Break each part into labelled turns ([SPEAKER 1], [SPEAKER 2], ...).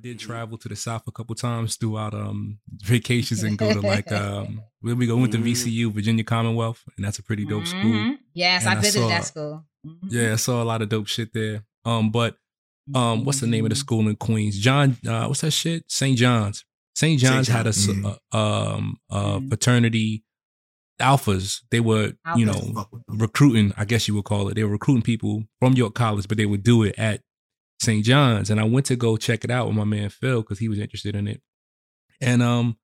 [SPEAKER 1] did travel to the south a couple times throughout um vacations and go to like um where we go went to
[SPEAKER 2] Mhm.
[SPEAKER 1] VCU Virginia Commonwealth and that's a pretty dope school.
[SPEAKER 3] Mhm. Yes,
[SPEAKER 1] And
[SPEAKER 3] I
[SPEAKER 1] I
[SPEAKER 3] visited
[SPEAKER 1] saw-
[SPEAKER 3] that school. Mhm.
[SPEAKER 1] Yeah, I saw a lot of dope shit there. Um, but um, what's the name
[SPEAKER 3] Mm-hmm.
[SPEAKER 1] of the school in Queens? John, uh, what's that shit? St. John's. St. John's had a s-
[SPEAKER 2] John's.
[SPEAKER 1] uh, um uh
[SPEAKER 3] Mhm.
[SPEAKER 1] fraternity alphas. They were you know
[SPEAKER 3] Alphas.
[SPEAKER 2] Fuck with them.
[SPEAKER 1] recruiting, I guess you would call it. They were recruiting people from York College, but they would do it at St. John's. And I went to go check it out with my man Phil because he was interested in it. And um,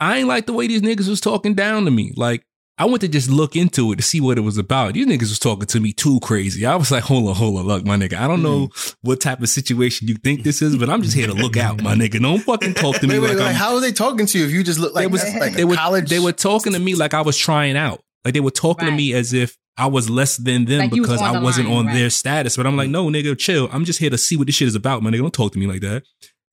[SPEAKER 1] I ain't like the way these niggas was talking down to me. Like I went to just look into it to see what it was about. These niggas was talking to me too crazy. I was like, hold on, hold on, look, my nigga. I don't know what type of situation you think this is, but I'm just here to look out, my nigga. Don't fucking talk to me
[SPEAKER 4] Wait, wait,
[SPEAKER 1] like
[SPEAKER 4] like, how are they talking to you if you just look like,
[SPEAKER 1] they was
[SPEAKER 4] like
[SPEAKER 1] they were
[SPEAKER 4] college?
[SPEAKER 1] they were talking to me like I was trying out. Like they were talking to me as if I was less than them
[SPEAKER 3] Like was
[SPEAKER 1] because I wasn't
[SPEAKER 3] line,
[SPEAKER 1] on
[SPEAKER 3] right.
[SPEAKER 1] their status. But I'm like, no, nigga, chill. I'm just here to see what this shit is about, my nigga. Don't talk to me like that.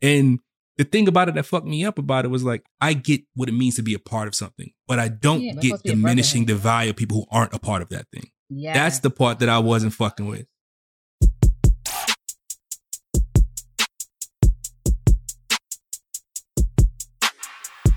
[SPEAKER 1] And the thing about it that fucked me up about it was like, I get what it means to be a part of something, but I don't
[SPEAKER 3] Yeah,
[SPEAKER 1] get
[SPEAKER 3] supposed to be a
[SPEAKER 1] diminishing the value of people who aren't a part of that thing.
[SPEAKER 3] Yeah.
[SPEAKER 1] That's the part that I wasn't fucking with.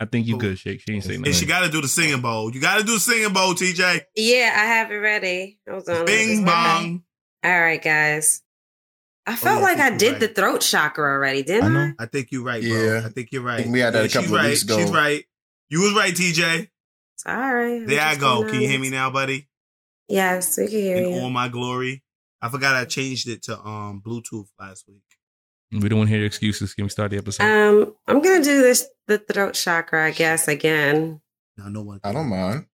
[SPEAKER 1] I think you good, Shake. She ain't say
[SPEAKER 2] And she got to do the singing bowl. You got to do the singing bowl, TJ.
[SPEAKER 5] Yeah, I have it ready. Hold on. let
[SPEAKER 2] Bing
[SPEAKER 5] just-
[SPEAKER 2] bong.
[SPEAKER 5] All right, guys. I felt
[SPEAKER 2] yeah,
[SPEAKER 5] like
[SPEAKER 2] think
[SPEAKER 5] I did
[SPEAKER 2] right.
[SPEAKER 5] the throat chakra already, didn't
[SPEAKER 6] I
[SPEAKER 5] I?
[SPEAKER 6] know.
[SPEAKER 2] I think you're right, bro.
[SPEAKER 4] Yeah.
[SPEAKER 2] I think you're right.
[SPEAKER 4] think we had that a
[SPEAKER 2] she's
[SPEAKER 4] couple of
[SPEAKER 2] right.
[SPEAKER 4] weeks ago.
[SPEAKER 2] She's right. You was right, TJ.
[SPEAKER 5] All right.
[SPEAKER 2] There I
[SPEAKER 5] just
[SPEAKER 2] go.
[SPEAKER 5] being
[SPEAKER 2] Can you hear me now, buddy?
[SPEAKER 5] Yes, we can hear
[SPEAKER 2] In
[SPEAKER 5] you.
[SPEAKER 2] all my glory. I forgot I changed it to um Bluetooth last week.
[SPEAKER 1] We don't want to hear your excuses. Can we start the episode?
[SPEAKER 5] Um, I'm gonna do this the throat chakra, I guess, again.
[SPEAKER 2] Now no one.
[SPEAKER 4] I don't mind.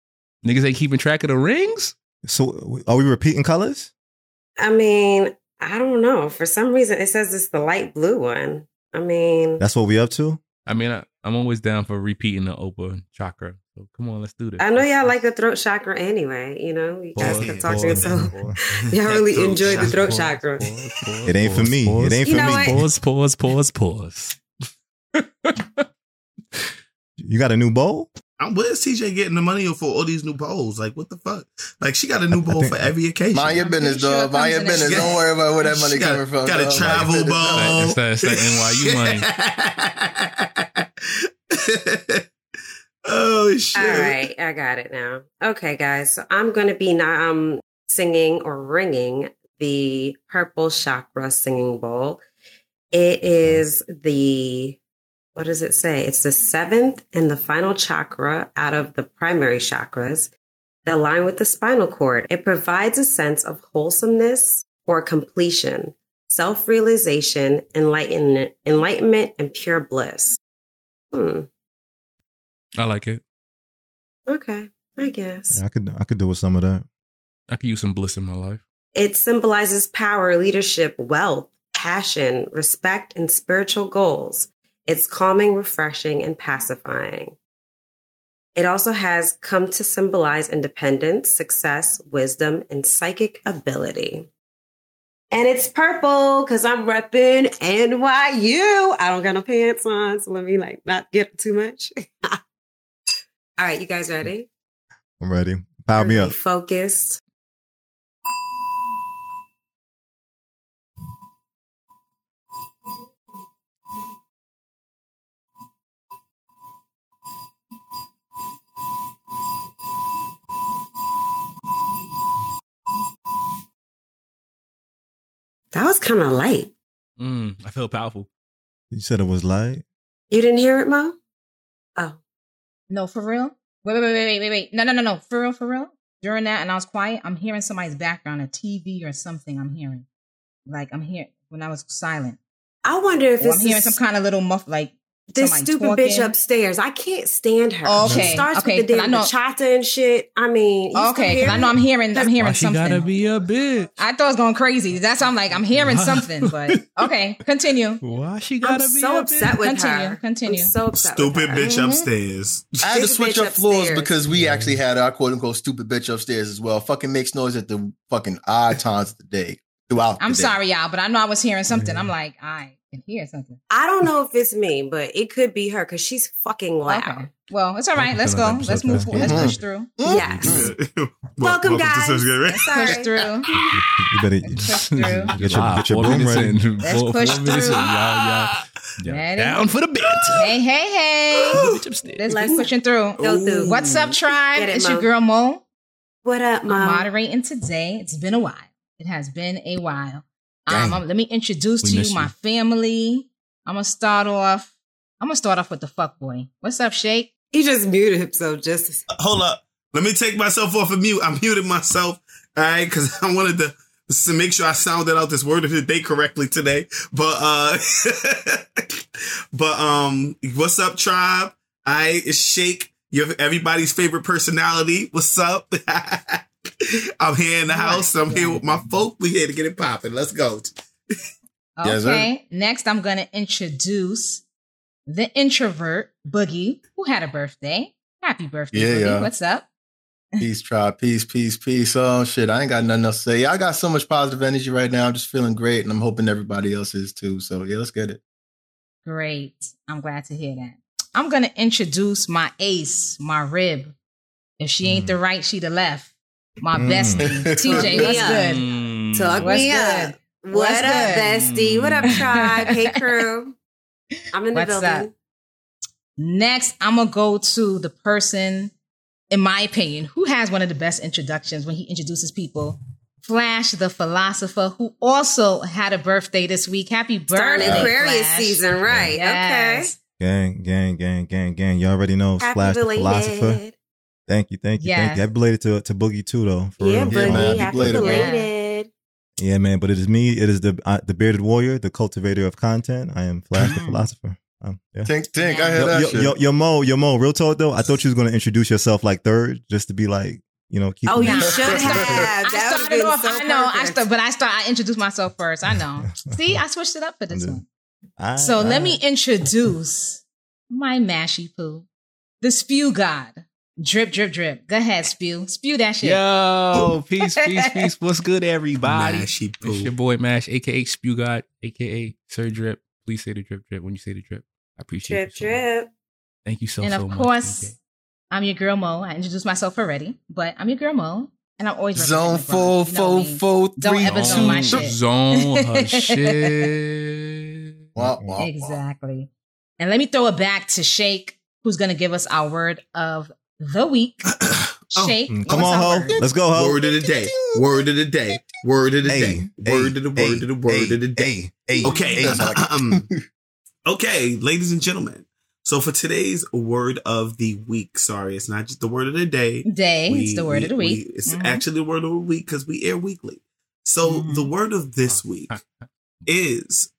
[SPEAKER 1] Niggas ain't keeping track of the rings?
[SPEAKER 6] So are we repeating colors?
[SPEAKER 5] I mean, I don't know. For some reason, it says it's the light blue one. I mean,
[SPEAKER 6] That's what we up to?
[SPEAKER 1] I mean, I, I'm always down for repeating the Oprah chakra. So come on, let's do this.
[SPEAKER 5] I know y'all like the throat chakra anyway. You know, you guys
[SPEAKER 2] Pause,
[SPEAKER 5] kept
[SPEAKER 2] pause,
[SPEAKER 5] talking so. Y'all really
[SPEAKER 2] Throat
[SPEAKER 5] enjoyed the throat
[SPEAKER 2] chakra.
[SPEAKER 5] chakra.
[SPEAKER 6] It ain't for me. It ain't
[SPEAKER 5] You
[SPEAKER 6] for
[SPEAKER 5] know
[SPEAKER 6] me.
[SPEAKER 5] what?
[SPEAKER 1] Pause, pause, pause, pause.
[SPEAKER 6] You got a new bowl?
[SPEAKER 2] I'm, where's TJ getting the money for all these new bowls? Like, what the fuck? Like, she got a new bowl
[SPEAKER 6] think-
[SPEAKER 2] for every occasion.
[SPEAKER 4] Mind your business,
[SPEAKER 3] pretty sure
[SPEAKER 4] dog. Mind your
[SPEAKER 3] comes in a-
[SPEAKER 4] business. Don't worry about where that money
[SPEAKER 2] She got,
[SPEAKER 4] coming from.
[SPEAKER 2] Got a
[SPEAKER 4] dog. Mind
[SPEAKER 2] travel
[SPEAKER 4] your
[SPEAKER 2] bowl.
[SPEAKER 1] It's that- it's that NYU money.
[SPEAKER 2] oh shit!
[SPEAKER 5] All right, I got it now. Okay, guys, so I'm going to be um singing or ringing the purple chakra singing bowl. It is the what does it say? It's the seventh and the final chakra out of the primary chakras that align with the spinal cord. It provides a sense of wholesomeness or completion, self-realization, enlightenment, enlightenment, and pure bliss. Hmm.
[SPEAKER 1] I like it.
[SPEAKER 5] Okay, I guess.
[SPEAKER 6] Yeah, I could I could do with some of that.
[SPEAKER 1] I could use some bliss in my life.
[SPEAKER 5] It symbolizes power, leadership, wealth, passion, respect, and spiritual goals. It's calming, refreshing, and pacifying. It also has come to symbolize independence, success, wisdom, and psychic ability. And it's purple because I'm repping NYU. I don't got no pants on, so let me like not get too much. All right, you guys ready?
[SPEAKER 6] I'm ready. Power me up.
[SPEAKER 5] Focused. That was kind of light.
[SPEAKER 1] Mm, I feel powerful.
[SPEAKER 6] You said it was light.
[SPEAKER 5] You didn't hear it, Mo? Oh,
[SPEAKER 3] No, for real? Wait, wait, wait, wait, wait, wait. No, no, no, no. For real, for real? During that, and I was quiet, I'm hearing somebody's background, a TV or something I'm hearing. Like, I'm hearing when I was silent.
[SPEAKER 5] I wonder if
[SPEAKER 3] Or I'm hearing
[SPEAKER 5] is.
[SPEAKER 3] some kind of little muff, like,
[SPEAKER 5] This stupid
[SPEAKER 3] talking.
[SPEAKER 5] bitch upstairs. I can't stand her.
[SPEAKER 3] Okay,
[SPEAKER 5] She starts
[SPEAKER 3] okay,
[SPEAKER 5] with the
[SPEAKER 3] 'cause I
[SPEAKER 5] damn
[SPEAKER 3] know-
[SPEAKER 5] bachata and shit. I mean,
[SPEAKER 3] Okay, because I know I'm
[SPEAKER 5] it?
[SPEAKER 3] hearing, I'm
[SPEAKER 1] Why
[SPEAKER 3] hearing
[SPEAKER 1] she gotta be a bitch?
[SPEAKER 3] I thought it was going crazy. That's why I'm like, I'm hearing something. But okay, continue.
[SPEAKER 1] Why she
[SPEAKER 5] I'm
[SPEAKER 1] gotta be
[SPEAKER 5] so
[SPEAKER 1] a
[SPEAKER 5] upset
[SPEAKER 1] bitch?
[SPEAKER 5] with
[SPEAKER 3] Continue,
[SPEAKER 5] her.
[SPEAKER 3] continue.
[SPEAKER 5] I'm so upset.
[SPEAKER 2] Stupid
[SPEAKER 5] with her.
[SPEAKER 2] bitch mm-hmm. upstairs.
[SPEAKER 7] I had to
[SPEAKER 5] Stupid
[SPEAKER 7] switch
[SPEAKER 5] bitch
[SPEAKER 7] up floors
[SPEAKER 5] upstairs.
[SPEAKER 7] because we actually had our quote unquote stupid bitch upstairs as well. Fucking makes noise at the fucking odd times of the day throughout.
[SPEAKER 3] I'm
[SPEAKER 7] the day.
[SPEAKER 3] sorry, y'all, but I know I was hearing something. I'm like, I can hear something.
[SPEAKER 5] I don't know if it's me, but it could be her because she's fucking loud.
[SPEAKER 3] Okay. Well, it's all right. Let's go.
[SPEAKER 1] like
[SPEAKER 3] Let's
[SPEAKER 1] episode
[SPEAKER 3] move.
[SPEAKER 1] ten.
[SPEAKER 3] Let's push mm-hmm. through. Mm-hmm.
[SPEAKER 5] Yes.
[SPEAKER 2] Wel-
[SPEAKER 5] Welcome,
[SPEAKER 2] to
[SPEAKER 5] guys.
[SPEAKER 2] Session, right?
[SPEAKER 5] Sorry.
[SPEAKER 3] Push through.
[SPEAKER 8] You better
[SPEAKER 3] Push through.
[SPEAKER 8] get your,
[SPEAKER 1] Wow,
[SPEAKER 8] get your
[SPEAKER 1] four
[SPEAKER 8] broom ready.
[SPEAKER 3] Let's
[SPEAKER 1] Four-
[SPEAKER 3] push
[SPEAKER 1] four
[SPEAKER 3] through.
[SPEAKER 1] Y'all, y'all, y'all
[SPEAKER 3] Ready?
[SPEAKER 1] down for the bit.
[SPEAKER 3] Hey, hey, hey. Let's
[SPEAKER 5] Let's
[SPEAKER 3] keep pushing through.
[SPEAKER 5] Go through.
[SPEAKER 3] What's up, tribe?
[SPEAKER 5] It,
[SPEAKER 3] it's your girl Mo.
[SPEAKER 5] What up,
[SPEAKER 3] I'm moderating today. It's been a while. It has been a while. Um,
[SPEAKER 7] Dang.
[SPEAKER 3] let me introduce
[SPEAKER 1] We
[SPEAKER 3] to you my
[SPEAKER 1] you.
[SPEAKER 3] family. I'm gonna start off. I'm gonna start off with the fuck boy. What's up, Shake?
[SPEAKER 5] He just muted himself just.
[SPEAKER 2] Hold up. Let me take myself off of mute. I muted myself. All right, because I wanted to, to make sure I sounded out this word of the day correctly today. But uh but um what's up, tribe? All right, it's Shake. You're everybody's favorite personality. What's up? I'm here in the house. I'm here with my folk. We here to get it popping. Let's go.
[SPEAKER 7] Yes.
[SPEAKER 3] Okay. Next, I'm gonna introduce the introvert Boogie, who had a birthday. Happy birthday,
[SPEAKER 7] Yeah,
[SPEAKER 3] Boogie.
[SPEAKER 7] yeah.
[SPEAKER 3] What's up?
[SPEAKER 7] Peace, tribe. Peace, peace, peace. Oh shit, I ain't got nothing else to say. I got so much positive energy right now. I'm just feeling great, and I'm hoping everybody else is too. So yeah, let's get it.
[SPEAKER 3] Great. I'm glad to hear that. I'm gonna introduce my ace, my rib. If she ain't mm. the right, she the left. My
[SPEAKER 7] Mm.
[SPEAKER 3] bestie, TJ. What's
[SPEAKER 5] Yeah.
[SPEAKER 3] good?
[SPEAKER 1] Mm.
[SPEAKER 5] Talk
[SPEAKER 3] What's
[SPEAKER 5] me
[SPEAKER 3] good?
[SPEAKER 5] up. What
[SPEAKER 3] What's
[SPEAKER 5] up,
[SPEAKER 3] good?
[SPEAKER 5] bestie? What up, tribe? hey, crew. I'm in the
[SPEAKER 3] What's
[SPEAKER 5] building.
[SPEAKER 3] up? Next, I'm gonna go to the person, in my opinion, who has one of the best introductions when he introduces people. Flash, the philosopher, who also had a birthday this week. Happy
[SPEAKER 5] Starting
[SPEAKER 3] birthday,
[SPEAKER 5] Aquarius season, right?
[SPEAKER 3] Yes.
[SPEAKER 8] Gang, gang, gang, gang, gang. You already know
[SPEAKER 5] Happy
[SPEAKER 8] Flash the philosopher.
[SPEAKER 5] Belated.
[SPEAKER 8] Thank you, thank you, thank
[SPEAKER 3] Yes.
[SPEAKER 8] you. Happy belated to to Boogie too, though. For
[SPEAKER 5] Yeah,
[SPEAKER 8] real.
[SPEAKER 7] Yeah, man.
[SPEAKER 5] Boogie.
[SPEAKER 7] Happy
[SPEAKER 5] Happy
[SPEAKER 7] belated,
[SPEAKER 5] belated.
[SPEAKER 8] Yeah, man. But it is me. It is the uh, the bearded warrior, the cultivator of content. I am Flash the philosopher. Um, yeah.
[SPEAKER 7] Tink, tink.
[SPEAKER 3] Yeah.
[SPEAKER 7] I hear
[SPEAKER 8] Yo,
[SPEAKER 7] that
[SPEAKER 8] yo,
[SPEAKER 7] shit.
[SPEAKER 8] yo, yo, Mo, yo, Mo. Real talk though. I thought you was gonna introduce yourself like third, just to be like, you know, keep.
[SPEAKER 5] Oh, you
[SPEAKER 3] Nah,
[SPEAKER 5] should
[SPEAKER 3] I
[SPEAKER 5] have.
[SPEAKER 3] started-
[SPEAKER 5] That
[SPEAKER 3] I started off.
[SPEAKER 5] so
[SPEAKER 3] I know. I
[SPEAKER 5] perfect.
[SPEAKER 3] start, but I start. I introduced myself first. I know. See, I switched it up for this one.
[SPEAKER 8] Aight,
[SPEAKER 3] So let me introduce my mashy poo, the spew god. Drip, drip, drip. Go ahead, spew. Spew that shit.
[SPEAKER 1] Yo, peace, peace, peace. What's good, everybody?
[SPEAKER 2] Mashy
[SPEAKER 1] It's your boy Mash, aka Spew God, aka Sir Drip. Please say the drip, drip when you say the drip. I appreciate
[SPEAKER 5] Drip,
[SPEAKER 1] you. so much.
[SPEAKER 5] drip.
[SPEAKER 1] Thank you so
[SPEAKER 3] much.
[SPEAKER 1] and
[SPEAKER 3] of
[SPEAKER 1] much.
[SPEAKER 3] course,
[SPEAKER 1] DJ.
[SPEAKER 3] I'm your girl Mo. I introduced myself already, but I'm your girl Mo, and I'm always
[SPEAKER 7] Zone
[SPEAKER 3] representing
[SPEAKER 7] four,
[SPEAKER 3] LeBron. You know what I
[SPEAKER 7] four,
[SPEAKER 3] mean?
[SPEAKER 7] four,
[SPEAKER 3] Don't ever
[SPEAKER 7] two.
[SPEAKER 3] zone my shit.
[SPEAKER 1] Zone her shit.
[SPEAKER 7] Wah, wah, wah.
[SPEAKER 3] Exactly. And let me throw it back to Shake, who's going to give us our word of the week.
[SPEAKER 2] Oh,
[SPEAKER 3] Shake,
[SPEAKER 8] Mm, Come on,
[SPEAKER 3] our
[SPEAKER 8] ho. Let's go, ho.
[SPEAKER 2] Word of the day. Word of the day. Word of the day. Word of the word of the word of the day.
[SPEAKER 7] Hey, hey,
[SPEAKER 2] Okay.
[SPEAKER 7] hey, like-
[SPEAKER 2] um, okay, ladies and gentlemen. So for today's word of the week, sorry, it's not just the word of the day.
[SPEAKER 3] Day.
[SPEAKER 2] We-
[SPEAKER 3] it's the word
[SPEAKER 2] we-
[SPEAKER 3] of the week.
[SPEAKER 2] we- it's
[SPEAKER 3] Mhm.
[SPEAKER 2] actually the word of the week because we air weekly. So
[SPEAKER 3] Mhm.
[SPEAKER 2] the word of this week is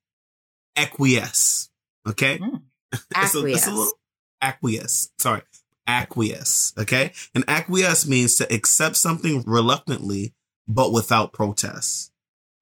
[SPEAKER 2] acquiesce. Okay.
[SPEAKER 3] Mm.
[SPEAKER 2] It's a- it's a
[SPEAKER 5] Acquiesce.
[SPEAKER 2] little- acquiesce. Sorry. Acquiesce. Okay. And acquiesce means to accept something reluctantly, but without protest.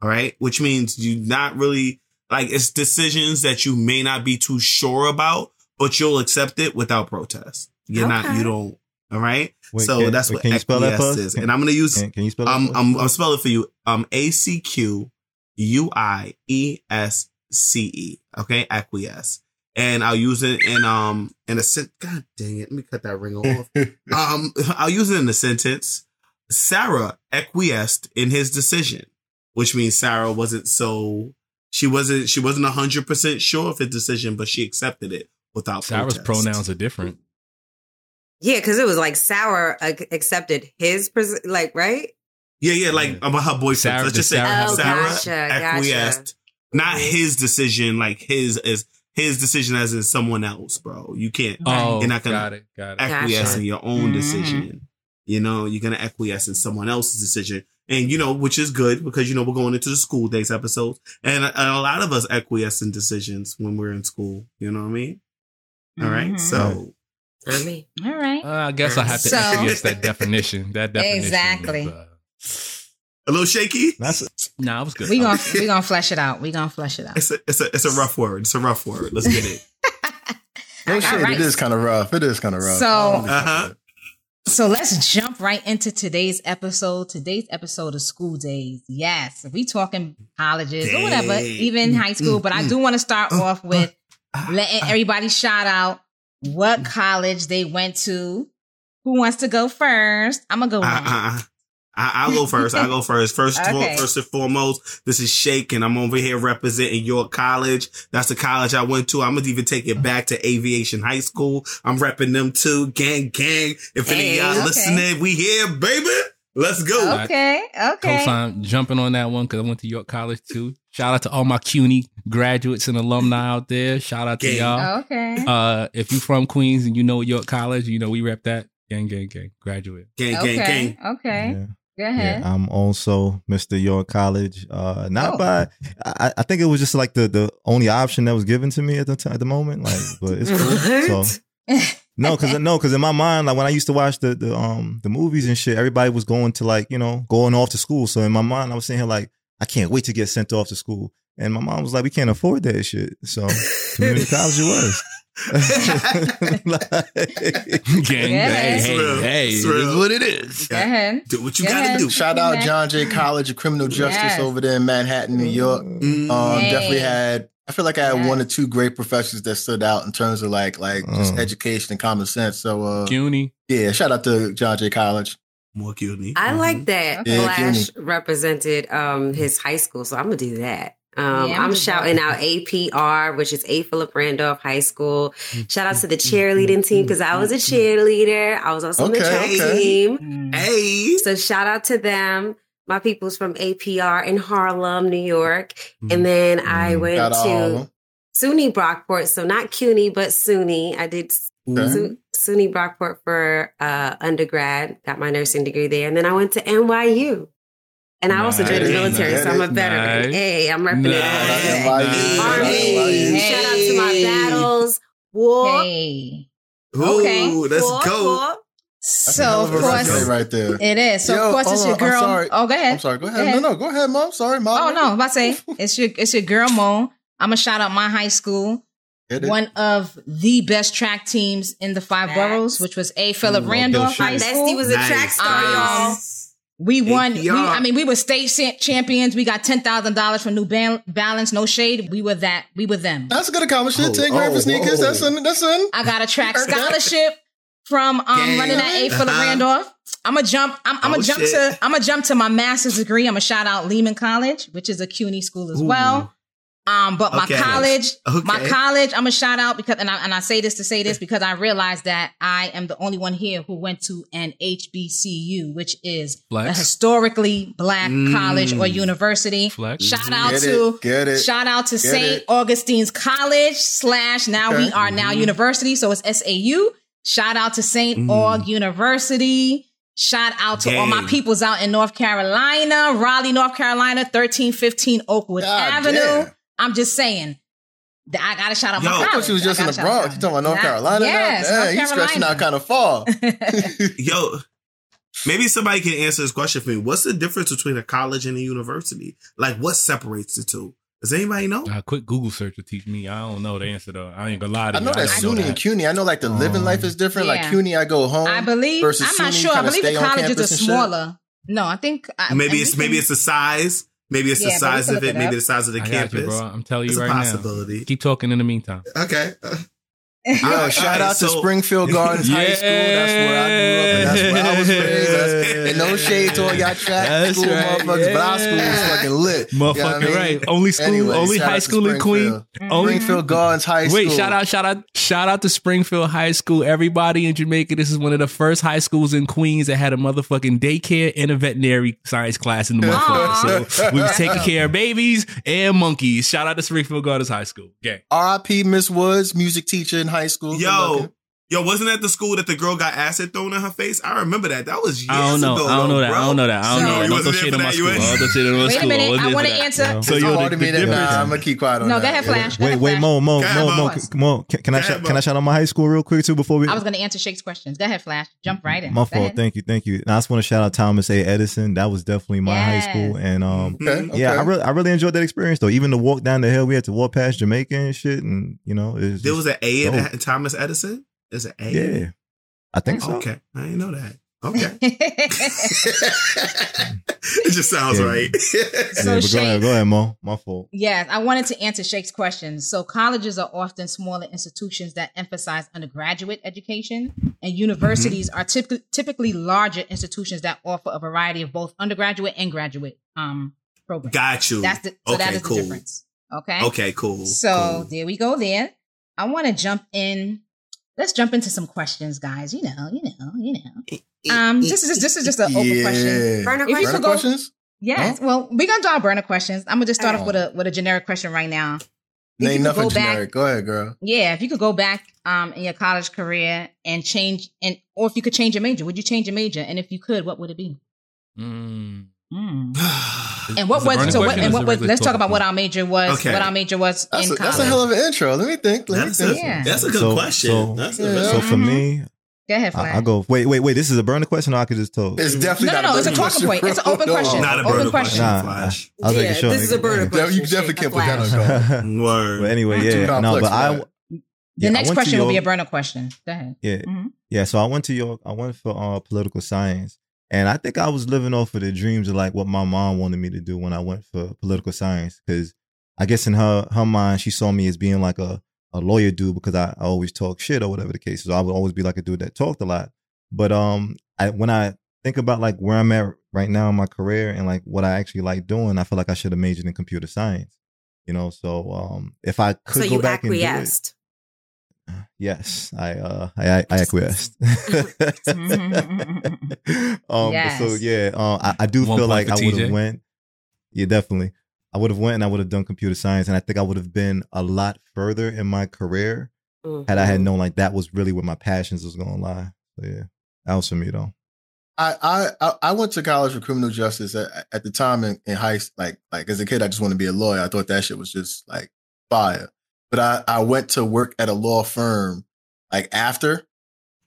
[SPEAKER 2] All right. Which means you not really like it's decisions that you may not be too sure about, but you'll accept it without protest. You're not, you don't. All right.
[SPEAKER 8] Wait,
[SPEAKER 2] so
[SPEAKER 8] can-
[SPEAKER 2] that's what
[SPEAKER 8] can you spell that for
[SPEAKER 2] acquiesce
[SPEAKER 8] us?
[SPEAKER 2] is.
[SPEAKER 8] Can-
[SPEAKER 2] And I'm going to use
[SPEAKER 8] Can, can you spell that?
[SPEAKER 2] um,
[SPEAKER 8] for us?
[SPEAKER 2] I'm, I'm spelling it for you. Um, A C Q U I E S C E. Okay, acquiesce, and I'll use it in um in a sent. God dang it! Let me cut that ring off. um, I'll use it in a sentence. Sarah acquiesced in his decision, which means Sarah wasn't so she wasn't she wasn't hundred percent sure of his decision, but she accepted it without
[SPEAKER 1] Sarah's
[SPEAKER 2] protest.
[SPEAKER 1] pronouns are different.
[SPEAKER 5] Yeah, because it was like Sour uh, accepted his, pres- like, right?
[SPEAKER 2] Yeah, yeah, like about her boyfriend.
[SPEAKER 1] Sarah-
[SPEAKER 2] Let's just say
[SPEAKER 1] Sarah have
[SPEAKER 2] Sarah
[SPEAKER 5] gotcha, gotcha.
[SPEAKER 2] acquiesced. Not
[SPEAKER 5] Mhm.
[SPEAKER 2] his decision, like his is his decision as in someone else, bro. You can't
[SPEAKER 1] Oh,
[SPEAKER 2] You're not gonna
[SPEAKER 1] got it, got it.
[SPEAKER 2] acquiesce
[SPEAKER 5] Gotcha.
[SPEAKER 2] in your own
[SPEAKER 3] Mhm.
[SPEAKER 2] decision. You know, you're gonna acquiesce in someone else's decision. And you know, which is good because you know we're going into the school days episodes. And, and a lot of us acquiesce in decisions when we're in school. You know what I mean? All right.
[SPEAKER 3] Mhm.
[SPEAKER 2] So
[SPEAKER 5] I mean,
[SPEAKER 3] All right.
[SPEAKER 1] Uh, I guess I have to
[SPEAKER 3] So-
[SPEAKER 1] yes that definition. That definition.
[SPEAKER 3] Exactly.
[SPEAKER 1] is, uh,
[SPEAKER 2] a little shaky.
[SPEAKER 8] That's
[SPEAKER 1] nah, it was good.
[SPEAKER 3] We gonna we gonna flesh it out. We gonna flesh it out.
[SPEAKER 2] It's a it's a it's a rough word. It's a rough word. Let's get it.
[SPEAKER 7] No shade.
[SPEAKER 3] right.
[SPEAKER 7] It is kind of rough. It is kind of rough.
[SPEAKER 3] So-
[SPEAKER 2] Uh-huh.
[SPEAKER 3] So let's jump right into today's episode. Today's episode is school days. Yes, we talking colleges or whatever,
[SPEAKER 2] Dang.
[SPEAKER 3] even high mm, school. Mm, but I mm. do want to start uh, off with
[SPEAKER 2] Uh, uh
[SPEAKER 3] letting uh. everybody shout out what college they went to. Who wants to go first? I'm gonna go. Mine.
[SPEAKER 2] I, I'll go first. I'll go first. First,
[SPEAKER 3] Okay.
[SPEAKER 2] first and foremost, this is Shake, and I'm over here representing York College. That's the college I went to. I'm gonna even take it back to Aviation High School. I'm repping them too. Gang, gang. If any
[SPEAKER 5] Hey,
[SPEAKER 2] of y'all
[SPEAKER 3] okay.
[SPEAKER 2] listening, we here, baby. Let's go.
[SPEAKER 3] Okay, okay.
[SPEAKER 1] Co-sign jumping on that one because I went to York College too. Shout out to all my CUNY graduates and alumni out there. Shout out to y'all.
[SPEAKER 3] Okay.
[SPEAKER 1] Uh, if you from Queens and you know York College, you know we rep that. Gang, gang, gang. Graduate.
[SPEAKER 2] Gang,
[SPEAKER 3] okay.
[SPEAKER 2] gang, gang.
[SPEAKER 3] Okay.
[SPEAKER 8] yeah.
[SPEAKER 3] Go ahead.
[SPEAKER 8] Yeah, I'm also Mr. York College. Uh, not
[SPEAKER 3] Oh.
[SPEAKER 8] by, I, I think it was just like the the only option that was given to me at the time, at the moment. Like, but it's cool. So no, because no, because in my mind, like when I used to watch the the um the movies and shit, everybody was going to like you know going off to school. So in my mind, I was sitting here like, I can't wait to get sent off to school. And my mom was like, we can't afford that shit. So community college it was. Like-
[SPEAKER 1] Gang,
[SPEAKER 3] Yeah.
[SPEAKER 1] hey, hey,
[SPEAKER 2] real.
[SPEAKER 1] hey.
[SPEAKER 2] It's
[SPEAKER 1] It is what it is.
[SPEAKER 3] Go ahead.
[SPEAKER 2] Do what you
[SPEAKER 3] Go
[SPEAKER 2] gotta
[SPEAKER 3] ahead.
[SPEAKER 2] do.
[SPEAKER 7] Shout out John Jay College of Criminal Justice
[SPEAKER 3] Yes.
[SPEAKER 7] over there in Manhattan, New York.
[SPEAKER 2] Mm.
[SPEAKER 7] Um,
[SPEAKER 3] Hey.
[SPEAKER 7] definitely had. I feel like I had
[SPEAKER 3] Yes.
[SPEAKER 7] one or two great professors that stood out in terms of like like just
[SPEAKER 8] Mm.
[SPEAKER 7] education and common sense. So uh,
[SPEAKER 1] CUNY.
[SPEAKER 7] yeah, shout out to John Jay College.
[SPEAKER 2] More cutie.
[SPEAKER 5] I
[SPEAKER 3] Mm-hmm.
[SPEAKER 5] like that
[SPEAKER 3] Okay.
[SPEAKER 7] Yeah,
[SPEAKER 5] Flash represented um, his high school, so I'm gonna do that. Um,
[SPEAKER 3] Yeah, I'm
[SPEAKER 5] I'm shouting out APR, which is A. Philip Randolph High School. Shout out to the cheerleading team because I was a cheerleader. I was also on the
[SPEAKER 7] Okay,
[SPEAKER 5] track
[SPEAKER 7] okay.
[SPEAKER 5] team.
[SPEAKER 3] Mm.
[SPEAKER 2] Hey.
[SPEAKER 5] So shout out to them. My people's from APR in Harlem, New York. And then I
[SPEAKER 8] Mm,
[SPEAKER 5] went
[SPEAKER 7] Shout out all
[SPEAKER 5] to
[SPEAKER 7] them.
[SPEAKER 5] SUNY Brockport. So not CUNY, but SUNY. I did
[SPEAKER 7] Okay.
[SPEAKER 5] SUNY Brockport for uh, undergrad, got my nursing degree there. And then I went to NYU. And I also joined the
[SPEAKER 2] Nice,
[SPEAKER 5] military, so I'm a veteran.
[SPEAKER 1] nice.
[SPEAKER 5] Hey, I'm repping
[SPEAKER 1] Nice.
[SPEAKER 5] it.
[SPEAKER 7] NYU,
[SPEAKER 5] Army.
[SPEAKER 7] NYU.
[SPEAKER 3] Hey.
[SPEAKER 5] Shout out to my battles. War.
[SPEAKER 3] Hey.
[SPEAKER 2] Ooh,
[SPEAKER 3] Okay.
[SPEAKER 2] let's
[SPEAKER 5] war,
[SPEAKER 2] go.
[SPEAKER 5] war.
[SPEAKER 7] That's
[SPEAKER 3] So
[SPEAKER 7] hell
[SPEAKER 3] of
[SPEAKER 7] of
[SPEAKER 3] course
[SPEAKER 7] right there.
[SPEAKER 3] it is. So
[SPEAKER 7] Yo,
[SPEAKER 3] of course it's your
[SPEAKER 7] on, I'm
[SPEAKER 3] girl.
[SPEAKER 7] sorry.
[SPEAKER 3] Oh, go ahead.
[SPEAKER 7] I'm sorry. Go ahead.
[SPEAKER 3] Go ahead.
[SPEAKER 7] No, no, go ahead, mom. Sorry, mom.
[SPEAKER 3] Oh no, I'm about to say it's your it's your girl Mo. I'm gonna shout out my high school. One of the best track teams in the five
[SPEAKER 5] Facts.
[SPEAKER 3] boroughs, which was A. Philip Randolph High School.
[SPEAKER 5] Bestie was a
[SPEAKER 2] Nice.
[SPEAKER 5] track star,
[SPEAKER 3] Um,
[SPEAKER 5] y'all.
[SPEAKER 3] We won. We, I mean, we were state sa- champions. We got ten thousand dollars from New Bal- Balance. No shade. We were that. We were them.
[SPEAKER 7] That's a good accomplishment.
[SPEAKER 2] Oh,
[SPEAKER 7] Ten grand
[SPEAKER 2] oh,
[SPEAKER 7] for sneakers.
[SPEAKER 2] whoa.
[SPEAKER 7] That's in. That's in.
[SPEAKER 3] I got a track scholarship from um,
[SPEAKER 2] Gang.
[SPEAKER 3] running at A. for
[SPEAKER 2] Uh-huh.
[SPEAKER 3] Randolph. I'm gonna jump. I'm, I'm
[SPEAKER 2] Oh,
[SPEAKER 3] gonna jump
[SPEAKER 2] shit.
[SPEAKER 3] to. I'm gonna jump to my master's degree. I'm gonna shout out Lehman College, which is a CUNY school as
[SPEAKER 2] Ooh.
[SPEAKER 3] well. Um, but my
[SPEAKER 2] Okay.
[SPEAKER 3] college, my college, I'm gonna shout out because, and I, and I say this to say this because I realized that I am the only one here who went to an HBCU, which is a historically black
[SPEAKER 2] Mm.
[SPEAKER 3] college or university.
[SPEAKER 1] Flex.
[SPEAKER 3] Shout out
[SPEAKER 7] Get
[SPEAKER 3] to
[SPEAKER 7] it. Get it.
[SPEAKER 3] Shout out to
[SPEAKER 7] Get
[SPEAKER 3] St.
[SPEAKER 7] it.
[SPEAKER 3] Augustine's College slash now we
[SPEAKER 7] Okay.
[SPEAKER 3] are now
[SPEAKER 2] Mhm.
[SPEAKER 3] university. So it's SAU. Shout out to St.
[SPEAKER 2] Mm.
[SPEAKER 3] Aug University. Shout out to all my peoples out in North Carolina, Raleigh, North Carolina, 1315 Oakwood
[SPEAKER 7] God
[SPEAKER 3] Avenue.
[SPEAKER 7] damn.
[SPEAKER 3] I'm just saying. that I gotta shout out
[SPEAKER 2] Yo,
[SPEAKER 3] my
[SPEAKER 2] I
[SPEAKER 7] I thought she was just
[SPEAKER 3] I
[SPEAKER 7] in the
[SPEAKER 3] gotta shout out
[SPEAKER 7] Bronx. You talking about North Carolina
[SPEAKER 3] Yes,
[SPEAKER 7] now?
[SPEAKER 3] North
[SPEAKER 7] Dang, you stretching out kind of far.
[SPEAKER 2] Yo, maybe somebody can answer this question for me. What's the difference between a college and a university? Like, what separates the two? Does anybody know?
[SPEAKER 1] A quick Google search to teach me. I don't know the answer though. I ain't gonna lie to you.
[SPEAKER 7] I
[SPEAKER 1] you.
[SPEAKER 7] know that
[SPEAKER 1] don't
[SPEAKER 7] SUNY and CUNY. I know like the living
[SPEAKER 8] Um,
[SPEAKER 7] life is different. Like CUNY, I go home.
[SPEAKER 3] I believe
[SPEAKER 7] versus
[SPEAKER 3] I'm not
[SPEAKER 7] SUNY,
[SPEAKER 3] sure. I believe the
[SPEAKER 7] stay
[SPEAKER 3] colleges are
[SPEAKER 7] and shit.
[SPEAKER 3] smaller. No, I think I,
[SPEAKER 2] Maybe
[SPEAKER 3] and
[SPEAKER 2] it's maybe it's the size. Maybe it's
[SPEAKER 3] Yeah,
[SPEAKER 2] the size of it.
[SPEAKER 3] it
[SPEAKER 2] Maybe the size of the
[SPEAKER 1] I got
[SPEAKER 2] campus.
[SPEAKER 1] you, bro. I'm telling
[SPEAKER 2] It's
[SPEAKER 1] you
[SPEAKER 2] a
[SPEAKER 1] right
[SPEAKER 2] possibility.
[SPEAKER 1] now. Keep talking in the meantime.
[SPEAKER 2] Okay.
[SPEAKER 7] Oh,
[SPEAKER 2] Yo,
[SPEAKER 7] shout out to Springfield Gardens High School. That's where I grew up and that's where I was raised. That's, and no shade to all y'all track school
[SPEAKER 1] right,
[SPEAKER 7] motherfuckers, but our school was fucking lit. You know I mean?
[SPEAKER 1] right. Only school,
[SPEAKER 7] Anyway,
[SPEAKER 1] only high school in Queen.
[SPEAKER 7] Springfield.
[SPEAKER 1] Only
[SPEAKER 7] Springfield Gardens High School.
[SPEAKER 1] Wait, shout out, shout out, shout out to Springfield High School. Everybody in Jamaica, this is one of the first high schools in Queens that had a motherfucking daycare and a veterinary science class in the motherfucker. So we was taking care of babies and monkeys. Shout out to Springfield Gardens High School. Gang.
[SPEAKER 7] R.I.P. Miss Woods, music teacher in high school.
[SPEAKER 2] Yo. Yo, wasn't that the school that the girl got acid thrown in her face? I remember that. That was years
[SPEAKER 1] I don't know.
[SPEAKER 2] ago.
[SPEAKER 1] I don't know that.
[SPEAKER 2] bro.
[SPEAKER 1] I don't know that. I don't
[SPEAKER 3] So-
[SPEAKER 1] know.
[SPEAKER 3] You.
[SPEAKER 1] Don't
[SPEAKER 2] wasn't
[SPEAKER 1] throw
[SPEAKER 2] there
[SPEAKER 1] shade on my school. Don't throw shade on my
[SPEAKER 3] Wait a minute, I wanna answer-
[SPEAKER 1] No.
[SPEAKER 7] So
[SPEAKER 2] you
[SPEAKER 7] you
[SPEAKER 2] are
[SPEAKER 7] ordered me that? Nah, I'm gonna keep quiet on that.
[SPEAKER 3] No, go ahead, Flash. Go
[SPEAKER 8] Wait,
[SPEAKER 3] ahead,
[SPEAKER 8] wait,
[SPEAKER 3] Flash.
[SPEAKER 8] Mo, Mo,
[SPEAKER 2] Go
[SPEAKER 8] Mo, Mo,
[SPEAKER 2] Mo.
[SPEAKER 8] Mo. Can, can I
[SPEAKER 2] Go
[SPEAKER 8] shout,
[SPEAKER 2] Mo.
[SPEAKER 8] can I shout out my high school real quick too before we?
[SPEAKER 3] I was going to answer Shake's questions. Go ahead, Flash. Jump right in.
[SPEAKER 8] My fault. Thank you, thank you. And I just want to shout out Thomas A. Edison. That was definitely my high school, and um,
[SPEAKER 2] Mhm.
[SPEAKER 8] Yeah, I really, I really enjoyed that experience though. Even the walk down the hill, we had to walk past Jamaica and shit, and you know,
[SPEAKER 2] There was an A in Thomas Edison. There's an A.
[SPEAKER 8] yeah, I think so.
[SPEAKER 2] Okay, I didn't know that. Okay, it just sounds
[SPEAKER 8] Yeah.
[SPEAKER 2] right.
[SPEAKER 3] So
[SPEAKER 8] yeah, go ahead, go ahead, Mo. My fault.
[SPEAKER 3] Yes, I wanted to answer Shake's questions. So, colleges are often smaller institutions that emphasize undergraduate education, and universities
[SPEAKER 2] Mm-hmm.
[SPEAKER 3] are typ- typically larger institutions that offer a variety of both undergraduate and graduate um, programs.
[SPEAKER 2] Got you.
[SPEAKER 3] That's the, so that
[SPEAKER 2] Okay,
[SPEAKER 3] is
[SPEAKER 2] cool.
[SPEAKER 3] the difference. Okay.
[SPEAKER 2] Okay, cool.
[SPEAKER 3] So
[SPEAKER 2] cool.
[SPEAKER 3] there we go. There, I want to jump in. Let's jump into some questions, guys. You know, you know, you know. Um, this is just, this is just an open question.
[SPEAKER 7] Yeah.
[SPEAKER 5] Burner
[SPEAKER 3] If you could
[SPEAKER 7] Burner
[SPEAKER 3] go-
[SPEAKER 7] questions?
[SPEAKER 3] Yes. Well, we're gonna do our burner questions. I'm gonna just start off
[SPEAKER 7] Oh.
[SPEAKER 3] with a with a generic question right now. If
[SPEAKER 7] Ain't nothing
[SPEAKER 3] go back-
[SPEAKER 7] generic. Go ahead, girl.
[SPEAKER 3] Yeah, if you could go back um in your college career and change and or if you could change your major, would you change your major? And if you could, what would it be?
[SPEAKER 1] Mm.
[SPEAKER 3] Mm. And what
[SPEAKER 1] it
[SPEAKER 3] was
[SPEAKER 1] burning
[SPEAKER 3] so what and what was let's talk
[SPEAKER 1] talk?
[SPEAKER 3] about what our major was,
[SPEAKER 2] Okay.
[SPEAKER 3] what our major was
[SPEAKER 7] That's
[SPEAKER 3] in
[SPEAKER 7] a,
[SPEAKER 3] college.
[SPEAKER 7] that's a hell of an intro. Let me think. Let
[SPEAKER 2] That's
[SPEAKER 7] me
[SPEAKER 2] a.
[SPEAKER 3] Yeah.
[SPEAKER 2] that's a good
[SPEAKER 8] So-
[SPEAKER 2] question.
[SPEAKER 8] so-
[SPEAKER 2] that's a
[SPEAKER 7] Yeah.
[SPEAKER 2] good
[SPEAKER 8] So for me,
[SPEAKER 3] Go ahead,
[SPEAKER 8] I,
[SPEAKER 3] Flash.
[SPEAKER 8] I'll go. Wait, wait, wait. This is a burner question, or I could just talk.
[SPEAKER 7] It's definitely
[SPEAKER 3] No, no,
[SPEAKER 7] not
[SPEAKER 3] no, it's a talking point. It's an
[SPEAKER 7] bro.
[SPEAKER 3] open question.
[SPEAKER 2] Not a
[SPEAKER 3] Open question.
[SPEAKER 2] question.
[SPEAKER 8] Nah,
[SPEAKER 2] Flash.
[SPEAKER 8] I was
[SPEAKER 5] yeah,
[SPEAKER 8] making sure.
[SPEAKER 5] this is a
[SPEAKER 8] nigga.
[SPEAKER 5] burner
[SPEAKER 7] Yeah,
[SPEAKER 5] question.
[SPEAKER 7] you definitely can't put that on God.
[SPEAKER 2] Word.
[SPEAKER 8] but anyway, yeah, no, but I.
[SPEAKER 7] that.
[SPEAKER 3] The
[SPEAKER 8] yeah, I
[SPEAKER 3] next
[SPEAKER 8] went
[SPEAKER 3] question will be a
[SPEAKER 8] York-
[SPEAKER 3] burner question. Go ahead.
[SPEAKER 8] Yeah,
[SPEAKER 3] Mhm.
[SPEAKER 8] yeah. So I went to York. I went for uh, political science, and I think I was living off of the dreams of like what my mom wanted me to do when I went for political science. Because I guess in her her mind, she saw me as being like a a lawyer dude because I, I always talk shit or whatever the case is. I would always be like a dude that talked a lot. But um, I when I think about like where I'm at right now in my career and like what I actually like doing, I feel like I should have majored in computer science. You know, so um, if I could
[SPEAKER 5] So
[SPEAKER 8] go
[SPEAKER 5] you
[SPEAKER 8] back and do it,
[SPEAKER 5] acquiesced.
[SPEAKER 8] Yes, I uh I I, I acquiesced. um
[SPEAKER 3] Yes.
[SPEAKER 8] so yeah, uh, I, I do
[SPEAKER 1] One
[SPEAKER 8] feel like I would have went. Yeah, definitely. I would have went and I would have done computer science and I think I would have been a lot further in my career had I had
[SPEAKER 5] Mhm.
[SPEAKER 8] known like that was really where my passions was gonna lie. So yeah. That was for me though.
[SPEAKER 7] I, I I- I went to college for criminal justice at, at the time in, in high like like as a kid I just wanted to be a lawyer. I thought that shit was just like fire. But I, I went to work at a law firm like after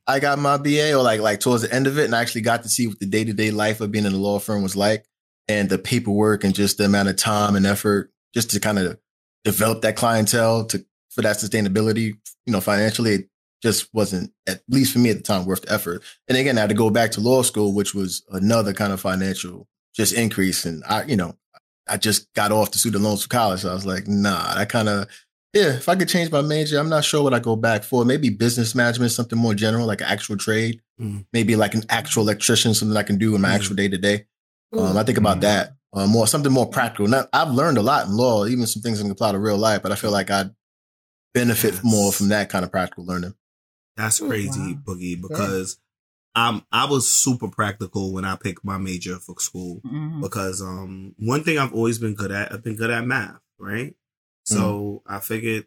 [SPEAKER 7] I got my BA or like like towards the end of it and I actually got to see what the day to day life of being in a law firm was like and the paperwork and just the amount of time and effort just to kind of develop that clientele to for that sustainability, you know, financially, it just wasn't at least for me at the time worth the effort. And again, I had to go back to law school, which was another kind of financial just increase. And I, you know, I just got off the student loans for college. So I was like, nah, that kind of, yeah, if I could change my major, I'm not sure what I go back for. Maybe business management, something more general, like an actual trade.
[SPEAKER 2] Mm.
[SPEAKER 7] Maybe like an actual electrician, something I can do in my
[SPEAKER 2] Mm.
[SPEAKER 7] actual day to day.
[SPEAKER 5] Mm.
[SPEAKER 7] Um, I think about
[SPEAKER 8] Mm.
[SPEAKER 7] that uh, more, something more practical. Now, I've learned a lot in law, even some things I can apply to real life, but I feel like I'd benefit
[SPEAKER 2] Yes.
[SPEAKER 7] more from that kind of practical learning.
[SPEAKER 2] That's
[SPEAKER 3] Ooh,
[SPEAKER 2] crazy,
[SPEAKER 3] wow.
[SPEAKER 2] Boogie, because I'm I was super practical when I picked my major for school.
[SPEAKER 3] Mhm.
[SPEAKER 2] Because um one thing I've always been good at, I've been good at math, right? So I figured,